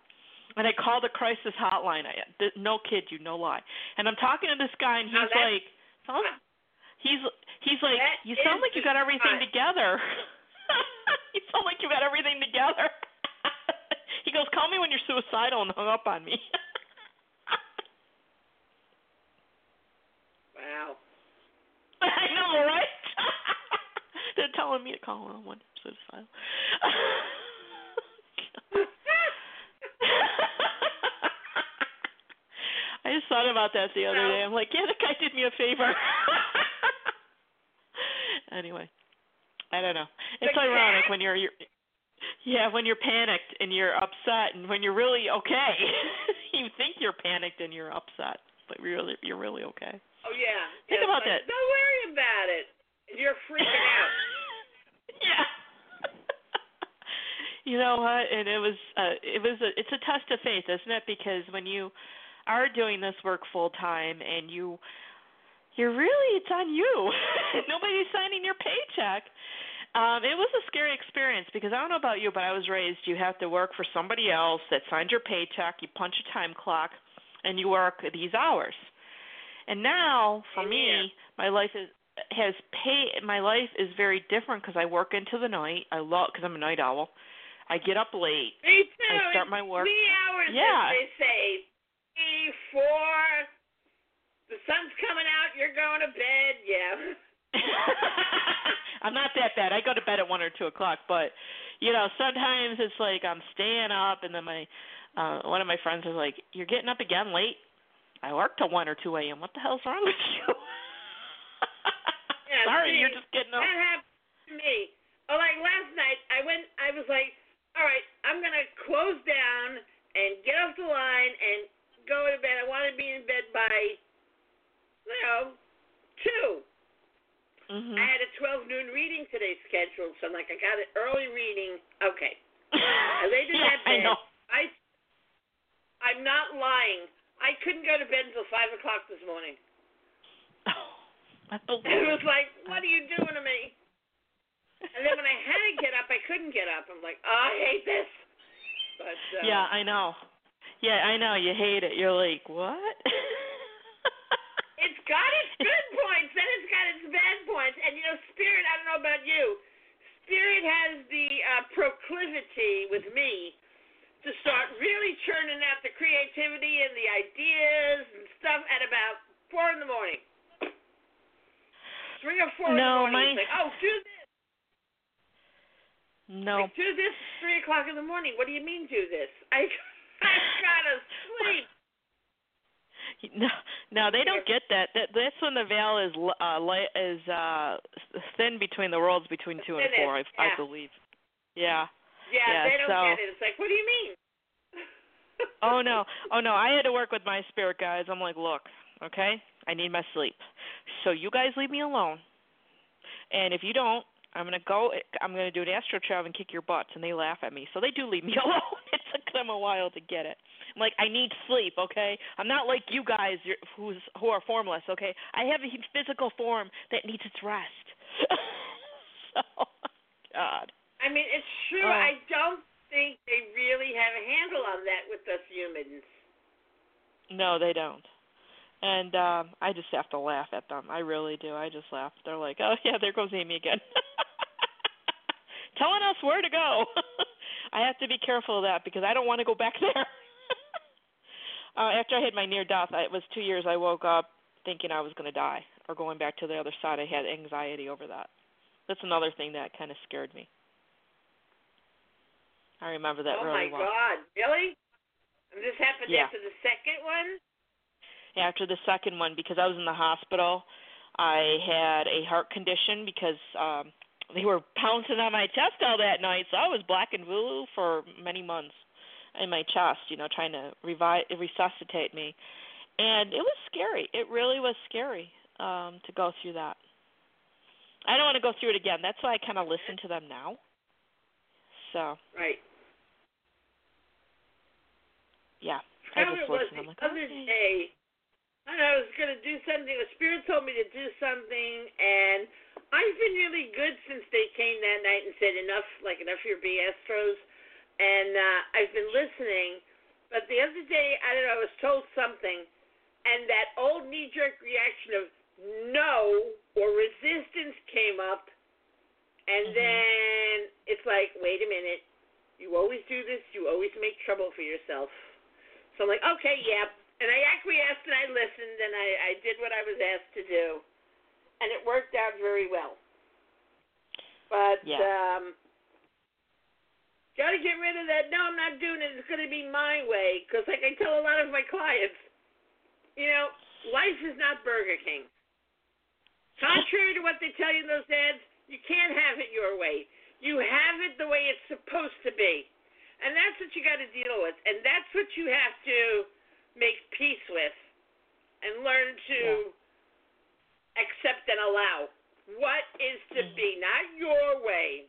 Speaker 3: And I called the crisis hotline. I no kid you, no lie. And I'm talking to this guy and he's like? He's he's like, "You sound like you got everything together." you sound like you got everything together. he goes, "Call me when you're suicidal," and hung up on me.
Speaker 2: Wow.
Speaker 3: I know, right? They're telling me to call him when you're suicidal. I just thought about that the other day. I'm like, yeah, the guy did me a favor. anyway, I don't know. It's
Speaker 2: The
Speaker 3: ironic
Speaker 2: cat?
Speaker 3: when you're, you're yeah, when you're panicked and you're upset, and when you're really okay, you think you're panicked and you're upset, but really you're really okay.
Speaker 2: Oh yeah.
Speaker 3: Think
Speaker 2: Yeah,
Speaker 3: about that.
Speaker 2: Don't worry about it. You're freaking out.
Speaker 3: yeah. you know what? And it was uh it was a it's a test of faith, isn't it? Because when you are doing this work full time and you you're really it's on you. Nobody's signing your paycheck. Um, it was a scary experience because I don't know about you, but I was raised you have to work for somebody else that signs your paycheck, you punch a time clock, and you work these hours. And now, for
Speaker 2: Oh,
Speaker 3: me, my life is has pay. My life is very different because I work into the night. I love because I'm a night owl. I get up late.
Speaker 2: Me too.
Speaker 3: I start my work-
Speaker 2: Three hours,
Speaker 3: Yeah.
Speaker 2: as they say. Four. The sun's coming out. You're going to bed. Yeah.
Speaker 3: I'm not that bad. I go to bed at one or two o'clock, but you know, sometimes it's like I'm staying up, and then my uh one of my friends is like, "You're getting up again late." I work till one or two a.m. What the hell's wrong with you?
Speaker 2: Yeah,
Speaker 3: Sorry,
Speaker 2: see,
Speaker 3: you're just getting up.
Speaker 2: That happened to me. Oh, like last night, I went. I was like, all right, I'm gonna close down and get off the line and go to bed. I want to be in bed by, you know, two.
Speaker 3: Mhm.
Speaker 2: I had a 12 noon reading today scheduled, so I'm like, I got an early reading. Okay. I laid in that
Speaker 3: I
Speaker 2: bed.
Speaker 3: know.
Speaker 2: I, I'm not lying. I couldn't go to bed until five o'clock this morning.
Speaker 3: I
Speaker 2: It
Speaker 3: it.
Speaker 2: was like, what are you doing to me? And then when I had to get up, I couldn't get up. I'm like, oh, I hate this. But uh,
Speaker 3: Yeah, I know. Yeah, I know. You hate it. You're like, what?
Speaker 2: it's got its good points, then it's got its bad points. And you know, Spirit, I don't know about you, Spirit has the uh, proclivity with me to start really churning out the creativity and the ideas and stuff at about four in the morning. Three or four
Speaker 3: No,
Speaker 2: in the morning.
Speaker 3: my-
Speaker 2: like, oh, do this.
Speaker 3: no.
Speaker 2: Like, do this at three o'clock in the morning. What do you mean do this? I gotta sleep.
Speaker 3: No, no, they don't get that. That that's when the veil is uh li- is uh thin between the worlds between two and four. I,
Speaker 2: is,
Speaker 3: I
Speaker 2: yeah.
Speaker 3: believe. Yeah.
Speaker 2: Yeah,
Speaker 3: Yeah,
Speaker 2: they don't
Speaker 3: so-
Speaker 2: get it. It's like, what do you mean?
Speaker 3: Oh no, oh no. I had to work with my spirit guides. I'm like, look, okay, I need my sleep. So you guys leave me alone. And if you don't, I'm gonna go. I'm gonna do an astro travel and kick your butts. And they laugh at me. So they do leave me alone. Them a while to get it. I'm like, I need sleep, okay? I'm not like you guys who's who are formless, okay? I have a physical form that needs its rest. so, God.
Speaker 2: I mean, it's true.
Speaker 3: Oh.
Speaker 2: I don't think they really have a handle on that with us humans.
Speaker 3: No, they don't. And um I just have to laugh at them. I really do. I just laugh. They're like, "Oh yeah, there goes Amy again." Telling us where to go. I have to be careful of that because I don't want to go back there. uh after I had my near death, I, it was 2 years I woke up thinking I was going to die or going back to the other side. I had anxiety over that. That's another thing that kind of scared me. I remember that
Speaker 2: oh
Speaker 3: really well. Oh my.
Speaker 2: God, really? And this happened
Speaker 3: Yeah.
Speaker 2: after the second one?
Speaker 3: after the second one because I was in the hospital. I had a heart condition because um they were pouncing on my chest all that night, so I was black and blue for many months in my chest, you know, trying to revive resuscitate me. And it was scary. It really was scary um to go through that. I don't want to go through it again. That's why I kind of listen to them now. So
Speaker 2: Right.
Speaker 3: yeah,
Speaker 2: How
Speaker 3: I just listen. I'm
Speaker 2: the
Speaker 3: like,
Speaker 2: other
Speaker 3: okay.
Speaker 2: day. I know I was gonna do something. The spirit told me to do something, and I've been really good since they came that night and said enough, like enough of your BS throws. And uh, I've been listening, but the other day I don't know. I was told something, and that old knee-jerk reaction of no or resistance came up, and
Speaker 3: Mhm.
Speaker 2: then it's like, wait a minute. You always do this. You always make trouble for yourself. So I'm like, okay, yeah. And I acquiesced and I listened and I, I did what I was asked to do. And it worked out very well. But
Speaker 3: Yeah.
Speaker 2: um got to get rid of that. No, I'm not doing it. It's going to be my way. Because, like I tell a lot of my clients, you know, life is not Burger King. Contrary to what they tell you in those ads, you can't have it your way. You have it the way it's supposed to be. And that's what you got to deal with. And that's what you have to make peace with and learn to accept and allow. What is to
Speaker 3: Mhm.
Speaker 2: be, not your way.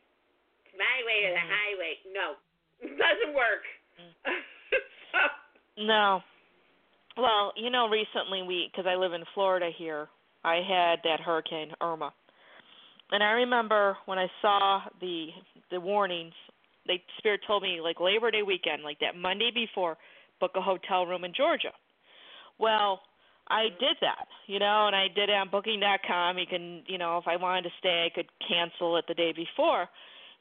Speaker 2: It's my way or the
Speaker 3: Mhm.
Speaker 2: highway. No, it doesn't work. so,
Speaker 3: No. Well, you know, recently we, because I live in Florida here, I had that Hurricane Irma, and I remember when I saw the the warnings, they Spirit told me like Labor Day weekend, like that Monday before, book a hotel room in Georgia. Well, I did that, you know, and I did it on Booking.com. You can, you know, if I wanted to stay, I could cancel it the day before,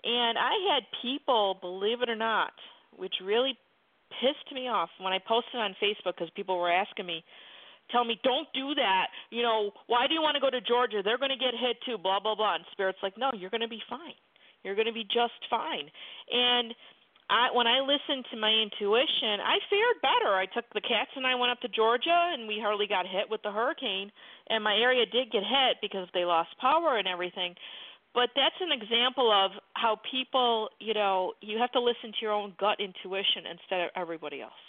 Speaker 3: and I had people, believe it or not, which really pissed me off when I posted on Facebook because people were asking me, tell me, don't do that. You know, why do you want to go to Georgia? They're going to get hit too, blah, blah, blah. And Spirit's like, no, you're going to be fine. You're going to be just fine. And I, when I listened to my intuition, I fared better. I took the cats and I went up to Georgia, and we hardly got hit with the hurricane. And my area did get hit because they lost power and everything. But that's an example of how people, you know, you have to listen to your own gut intuition instead of everybody else.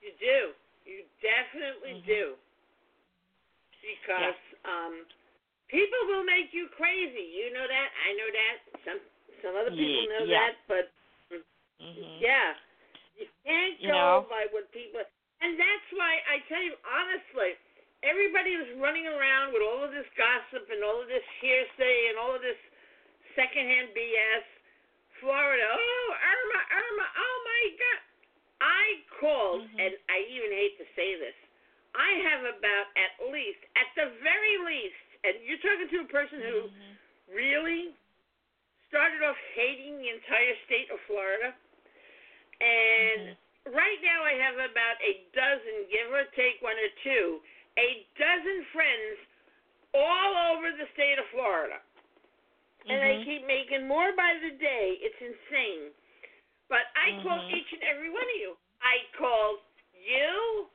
Speaker 2: You do. You definitely
Speaker 3: Mhm.
Speaker 2: do. Because um people will make you crazy. You know that. I know that. Some some other people
Speaker 3: Ye-
Speaker 2: know
Speaker 3: yeah.
Speaker 2: that, but
Speaker 3: Mhm.
Speaker 2: yeah. You can't
Speaker 3: You know?
Speaker 2: by what people and that's why I tell you honestly, everybody was running around with all of this gossip and all of this hearsay and all of this secondhand BS. Florida, oh Irma, Irma, oh my God. I called,
Speaker 3: Mhm.
Speaker 2: and I even hate to say this, I have about at least, at the very least, and you're talking to a person who
Speaker 3: Mhm.
Speaker 2: really started off hating the entire state of Florida. And right now I have about a dozen, give or take one or two, a dozen friends all over the state of Florida. And I
Speaker 3: Mhm.
Speaker 2: keep making more by the day. It's insane. But I called
Speaker 3: Mhm.
Speaker 2: each and every one of you. I called you.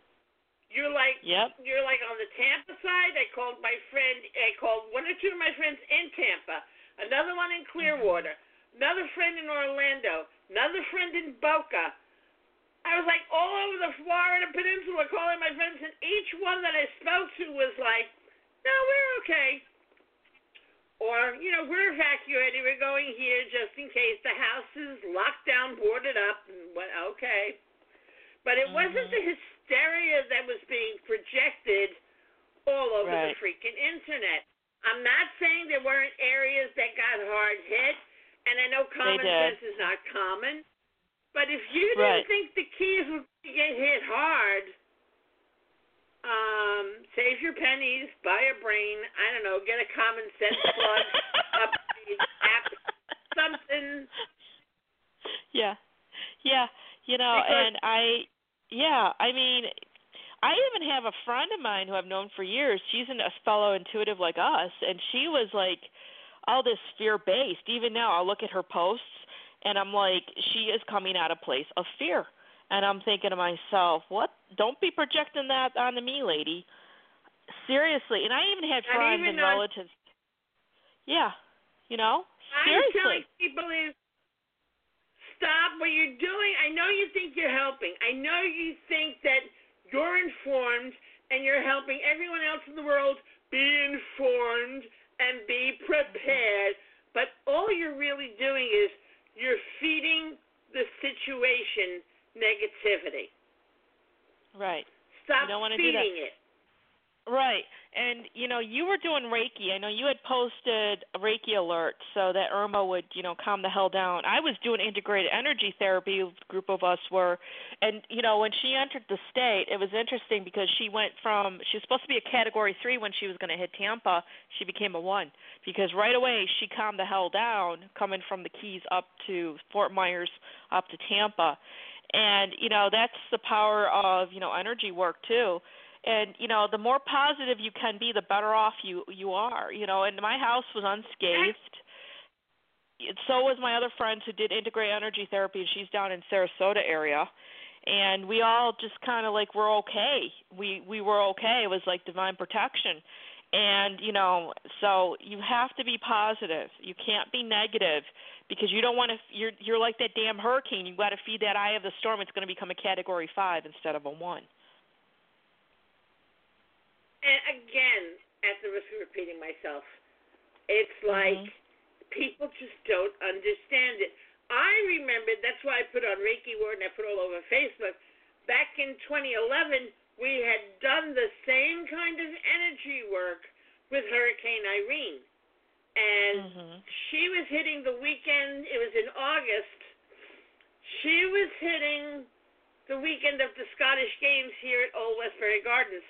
Speaker 2: You're like
Speaker 3: Yep.
Speaker 2: you're like on the Tampa side. I called my friend. I called one or two of my friends in Tampa. Another one in Clearwater. Another friend in Orlando. Another friend in Boca. I was like all over the Florida Peninsula calling my friends, and each one that I spoke to was like, "No, we're okay." Or, you know, we're evacuating. We're going here just in case the house is locked down, boarded up, and what? Okay. But it wasn't
Speaker 3: Mhm.
Speaker 2: the hysteria that was being projected all over
Speaker 3: Right.
Speaker 2: the freaking internet. I'm not saying there weren't areas that got hard hit, and I know common sense is not common. But if you didn't think the keys would get hit hard, um, save your pennies, buy a brain. I don't know, get a common sense plug, upgrade app, something.
Speaker 3: Yeah. Yeah. You know,
Speaker 2: Because-
Speaker 3: and I yeah, I mean I even have a friend of mine who I've known for years. She's an, a fellow intuitive like us, and she was like all this fear based. Even now, I'll look at her posts, and I'm like, she is coming out of place of fear. And I'm thinking to myself, what? Don't be projecting that onto me, lady. Seriously. And I even had friends
Speaker 2: even
Speaker 3: and relatives. Yeah. You know?
Speaker 2: I'm telling people is stop what you're doing. I know you think you're helping. I know you think that you're informed and you're helping everyone else in the world be informed, and be prepared. But all you're really doing is you're feeding the situation negativity.
Speaker 3: Right.
Speaker 2: Stop
Speaker 3: you don't want to
Speaker 2: feeding
Speaker 3: do that.
Speaker 2: it.
Speaker 3: Right. And you know, you were doing Reiki. I know you had posted a Reiki alert so that Irma would, you know, calm the hell down. I was doing integrated energy therapy. Group of us were, and you know, when she entered the state, it was interesting because she went from she was supposed to be a Category Three when she was going to hit Tampa. She became a one because right away she calmed the hell down, coming from the Keys up to Fort Myers, up to Tampa, and you know that's the power of you know energy work too and you know the more positive you can be the better off you you are you know and my house was unscathed. So was my other friends who did integrate energy therapy and she's down in sarasota area. And we all just kind of like were okay. We we were okay. It was like divine protection. And you know so you have to be positive. You can't be negative because you don't want to you're you're like that damn hurricane. You've got to feed that eye of the storm. It's going to become a category 5 instead of a 1
Speaker 2: and again, at the risk of repeating myself, it's like
Speaker 3: mm-hmm.
Speaker 2: people just don't understand it. I remember that's why I put on Reiki Word and I put all over Facebook. Back in 2011, we had done the same kind of energy work with Hurricane Irene. And
Speaker 3: mm-hmm.
Speaker 2: she was hitting the weekend, it was in August. She was hitting the weekend of the Scottish Games here at Old Westbury Gardens.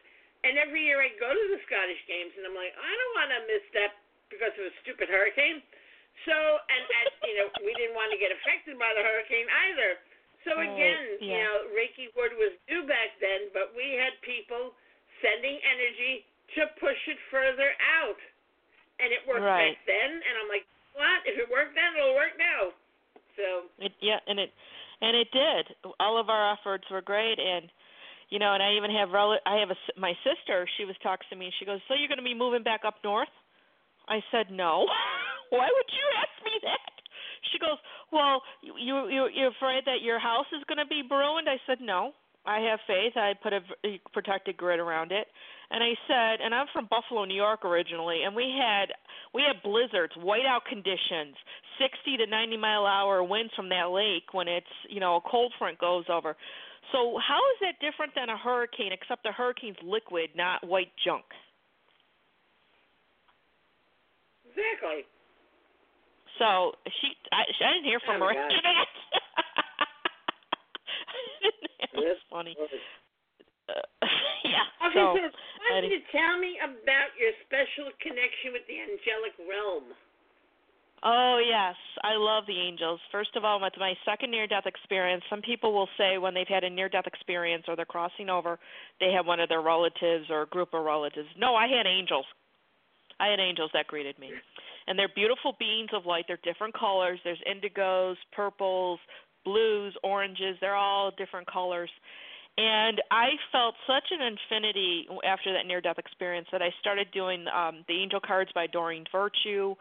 Speaker 2: And every year I go to the Scottish Games, and I'm like, I don't want to miss that because of a stupid hurricane. So, and, and you know, we didn't want to get affected by the hurricane either. So again,
Speaker 3: yeah.
Speaker 2: you know, Reiki Word was new back then, but we had people sending energy to push it further out, and it worked
Speaker 3: right.
Speaker 2: back then. And I'm like, what? If it worked then, it'll work now. So.
Speaker 3: It yeah, and it and it did. All of our efforts were great, and you know, and I even have rel- I have a my sister. She was talking to me. She goes, "So you're going to be moving back up north?" I said, "No. Why would you ask me that?" She goes, "Well, you you you're afraid that your house is going to be ruined?" I said, "No. I have faith. I put a, a protected grid around it." And I said, and I'm from Buffalo, New York originally, and we had we had blizzards, whiteout conditions, 60 to 90 mile hour winds from that lake when it's you know a cold front goes over. So how is that different than a hurricane? Except a hurricane's liquid, not white junk.
Speaker 2: Exactly.
Speaker 3: So she, I, I didn't hear from
Speaker 2: oh
Speaker 3: her after that. it was funny.
Speaker 2: Uh,
Speaker 3: yeah.
Speaker 2: Okay,
Speaker 3: so,
Speaker 2: so why don't you tell me about your special connection with the angelic realm?
Speaker 3: Oh yes, I love the angels. First of all, with my second near-death experience, some people will say when they've had a near-death experience or they're crossing over, they have one of their relatives or a group of relatives. No, I had angels. I had angels that greeted me, and they're beautiful beings of light. They're different colors. There's indigos, purples, blues, oranges. They're all different colors. And I felt such an infinity after that near death experience that I started doing um, the angel cards by Doreen Virtue.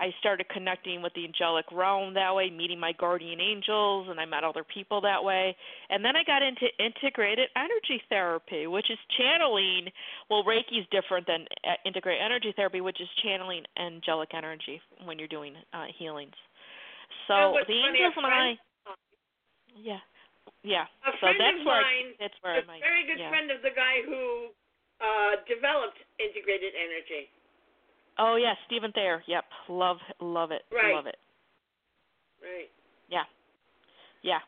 Speaker 3: I started connecting with the angelic realm that way, meeting my guardian angels, and I met other people that way. And then I got into integrated energy therapy, which is channeling. Well, Reiki is different than uh, integrated energy therapy, which is channeling angelic energy when you're doing uh, healings. So the angels and I. Yeah. Yeah.
Speaker 2: A
Speaker 3: so
Speaker 2: friend
Speaker 3: that's
Speaker 2: of
Speaker 3: where
Speaker 2: mine,
Speaker 3: I, that's where
Speaker 2: a
Speaker 3: my
Speaker 2: very good
Speaker 3: yeah.
Speaker 2: friend of the guy who uh, developed integrated energy.
Speaker 3: Oh yeah, Stevan Thayer. Yep, love love it,
Speaker 2: right.
Speaker 3: love it.
Speaker 2: Right.
Speaker 3: Yeah, yeah,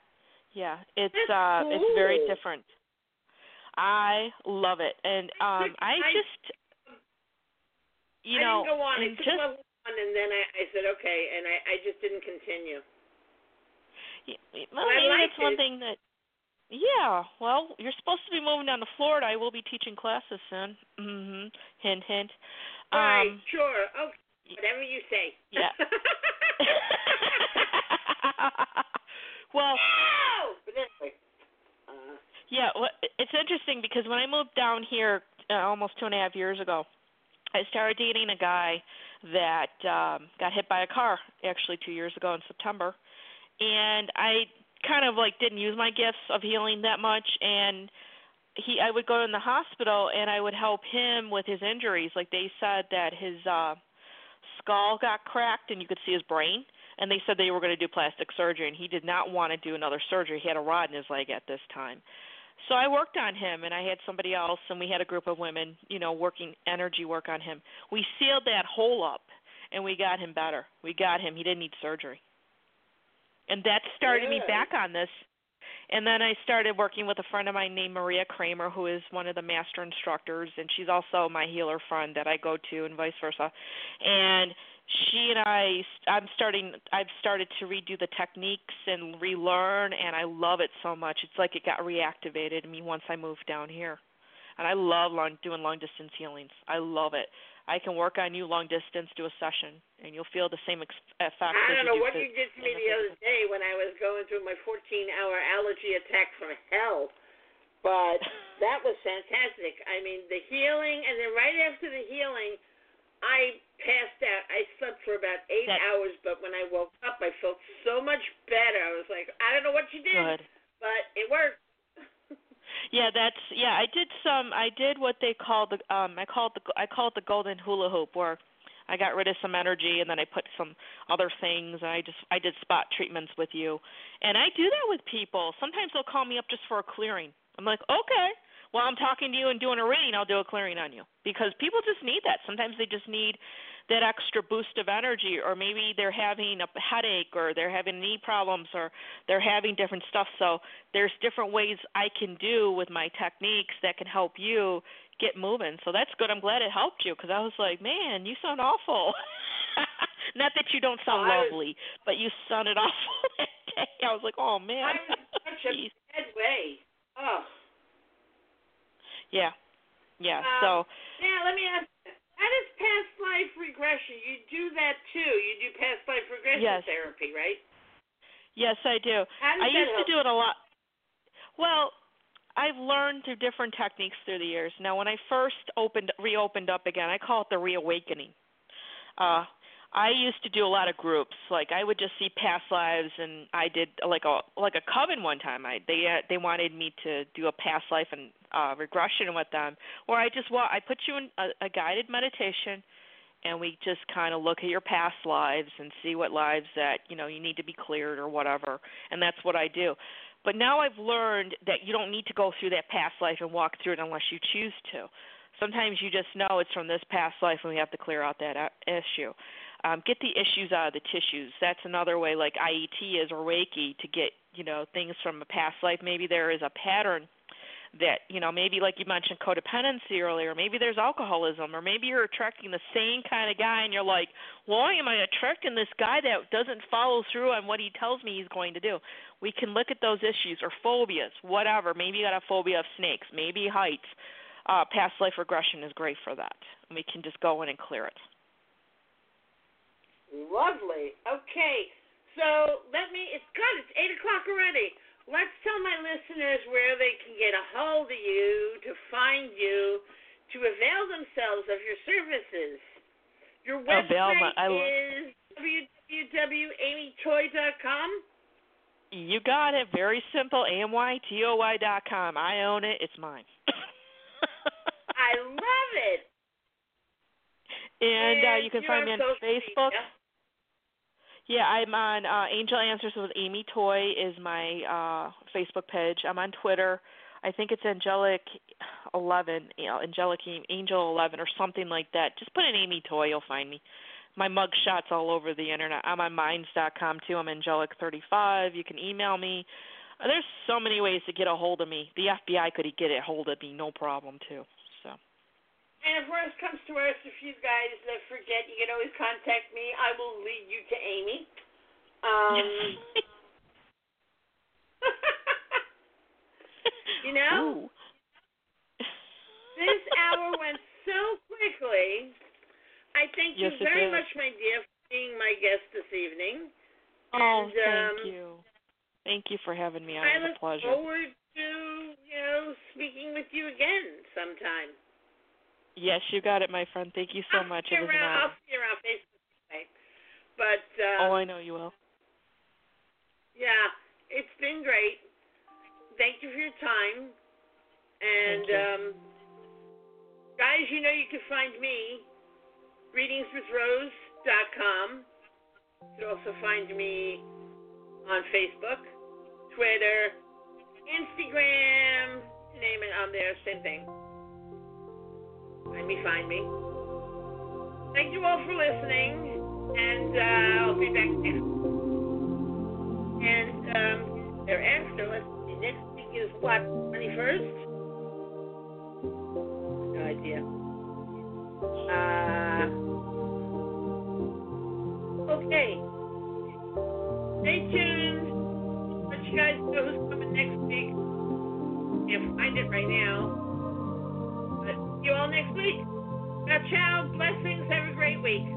Speaker 3: yeah. It's uh,
Speaker 2: cool.
Speaker 3: it's very different. I love it, and um, I,
Speaker 2: I-
Speaker 3: just, you
Speaker 2: I
Speaker 3: know,
Speaker 2: didn't go on. I
Speaker 3: and
Speaker 2: took
Speaker 3: just
Speaker 2: level one, and then I, I said okay, and I, I just didn't continue.
Speaker 3: y- well, maybe that's one thing that. Yeah, well, you're supposed to be moving down to Florida. I will be teaching classes soon. Mhm. Hint, hint.
Speaker 2: Right.
Speaker 3: Um,
Speaker 2: sure. Okay. Whatever you say.
Speaker 3: Yeah. well,
Speaker 2: anyway. Uh,
Speaker 3: Yeah, well, it's interesting because when I moved down here uh, almost two and a half years ago, I started dating a guy that um got hit by a car actually two years ago in September, and I kind of like didn't use my gifts of healing that much, and he I would go in the hospital and I would help him with his injuries. Like they said that his uh skull got cracked and you could see his brain and they said they were going to do plastic surgery and he did not want to do another surgery. He had a rod in his leg at this time. So I worked on him and I had somebody else and we had a group of women, you know, working energy work on him. We sealed that hole up and we got him better. We got him. He didn't need surgery. And that started me back on this. And then I started working with a friend of mine named Maria Kramer, who is one of the master instructors, and she's also my healer friend that I go to, and vice versa. And she and I I'm starting I've started to redo the techniques and relearn and I love it so much. It's like it got reactivated in me once I moved down here. And I love long doing long distance healings. I love it. I can work on you long distance, do a session, and you'll feel the same ex- effects.
Speaker 2: I don't know
Speaker 3: you
Speaker 2: what you did to me the other day when I was going through my 14-hour allergy attack from hell, but that was fantastic. I mean, the healing, and then right after the healing, I passed out. I slept for about eight
Speaker 3: that,
Speaker 2: hours, but when I woke up, I felt so much better. I was like, I don't know what you did,
Speaker 3: good.
Speaker 2: but it worked.
Speaker 3: Yeah, that's yeah. I did some. I did what they call the um. I called the I called the golden hula hoop, where I got rid of some energy and then I put some other things. And I just I did spot treatments with you, and I do that with people. Sometimes they'll call me up just for a clearing. I'm like, okay, while I'm talking to you and doing a reading, I'll do a clearing on you because people just need that. Sometimes they just need that extra boost of energy, or maybe they're having a headache, or they're having knee problems, or they're having different stuff. So there's different ways I can do with my techniques that can help you get moving. So that's good. I'm glad it helped you because I was like, man, you sound awful. Not that you don't sound
Speaker 2: oh,
Speaker 3: lovely, but you sounded awful that day. I was like, oh man.
Speaker 2: I was such a bad way. Oh.
Speaker 3: Yeah. Yeah.
Speaker 2: Um,
Speaker 3: so.
Speaker 2: Now let me ask. How does past life regression? You do that too. You do past life regression
Speaker 3: yes.
Speaker 2: therapy, right?
Speaker 3: Yes, I do. I used
Speaker 2: help?
Speaker 3: to do it a lot. Well, I've learned through different techniques through the years. Now, when I first opened, reopened up again, I call it the reawakening. Uh, I used to do a lot of groups. Like I would just see past lives, and I did like a like a coven one time. I they uh, they wanted me to do a past life and uh, regression with them, or I just well I put you in a, a guided meditation, and we just kind of look at your past lives and see what lives that you know you need to be cleared or whatever, and that's what I do. But now I've learned that you don't need to go through that past life and walk through it unless you choose to. Sometimes you just know it's from this past life and we have to clear out that uh, issue um, get the issues out of the tissues. That's another way, like IET is or Reiki, to get you know things from a past life. Maybe there is a pattern that you know maybe like you mentioned codependency earlier maybe there's alcoholism or maybe you're attracting the same kind of guy and you're like why am i attracting this guy that doesn't follow through on what he tells me he's going to do? We can look at those issues or phobias whatever. Maybe you got a phobia of snakes maybe heights. Uh past life regression is great for that. We can just go in and clear it
Speaker 2: Lovely. Okay. So let me, it's good. It's 8 o'clock already. Let's tell my listeners where they can get a hold of you, to find you, to avail themselves of your services. Your website my, I, is www.amytoy.com.
Speaker 3: You got it. Very simple. A-M-Y-T-O-Y dot com. I own it. It's mine.
Speaker 2: I love it.
Speaker 3: And, and uh, you can find me on Facebook.
Speaker 2: Media.
Speaker 3: Yeah, I'm on uh, Angel Answers with Amy Toy is my uh, Facebook page. I'm on Twitter. I think it's Angelic Eleven, you know, Angelic Angel Eleven or something like that. Just put in Amy Toy, you'll find me. My mug shots all over the internet. I'm on Minds.com too. I'm Angelic35. You can email me. There's so many ways to get a hold of me. The FBI could get a hold of me, no problem too.
Speaker 2: And if worst comes to worst, if you guys uh, forget, you can always contact me. I will lead you to Amy. Um, you know,
Speaker 3: Ooh.
Speaker 2: this hour went so quickly. I thank
Speaker 3: yes,
Speaker 2: you very much, my dear, for being my guest this evening.
Speaker 3: Oh,
Speaker 2: and,
Speaker 3: thank
Speaker 2: um,
Speaker 3: you. Thank you for having me on.
Speaker 2: I look
Speaker 3: a pleasure.
Speaker 2: forward to you know speaking with you again sometime.
Speaker 3: Yes, you got it, my friend. Thank you so
Speaker 2: I'll
Speaker 3: much. It was
Speaker 2: around,
Speaker 3: an honor.
Speaker 2: I'll see you around Facebook today. But uh,
Speaker 3: oh, I know you will.
Speaker 2: Yeah, it's been great. Thank you for your time. And
Speaker 3: you.
Speaker 2: um, guys, you know you can find me readingswithrose.com. You can also find me on Facebook, Twitter, Instagram, name it on there, same thing. Find me, find me. Thank you all for listening, and uh, I'll be back next. And um, thereafter, let's see. Next week is what? Twenty first? No idea. Uh, okay. Stay tuned. Let you guys know who's coming next week. Can't find it right now. You all next week. Ciao, ciao. Blessings. Have a great week.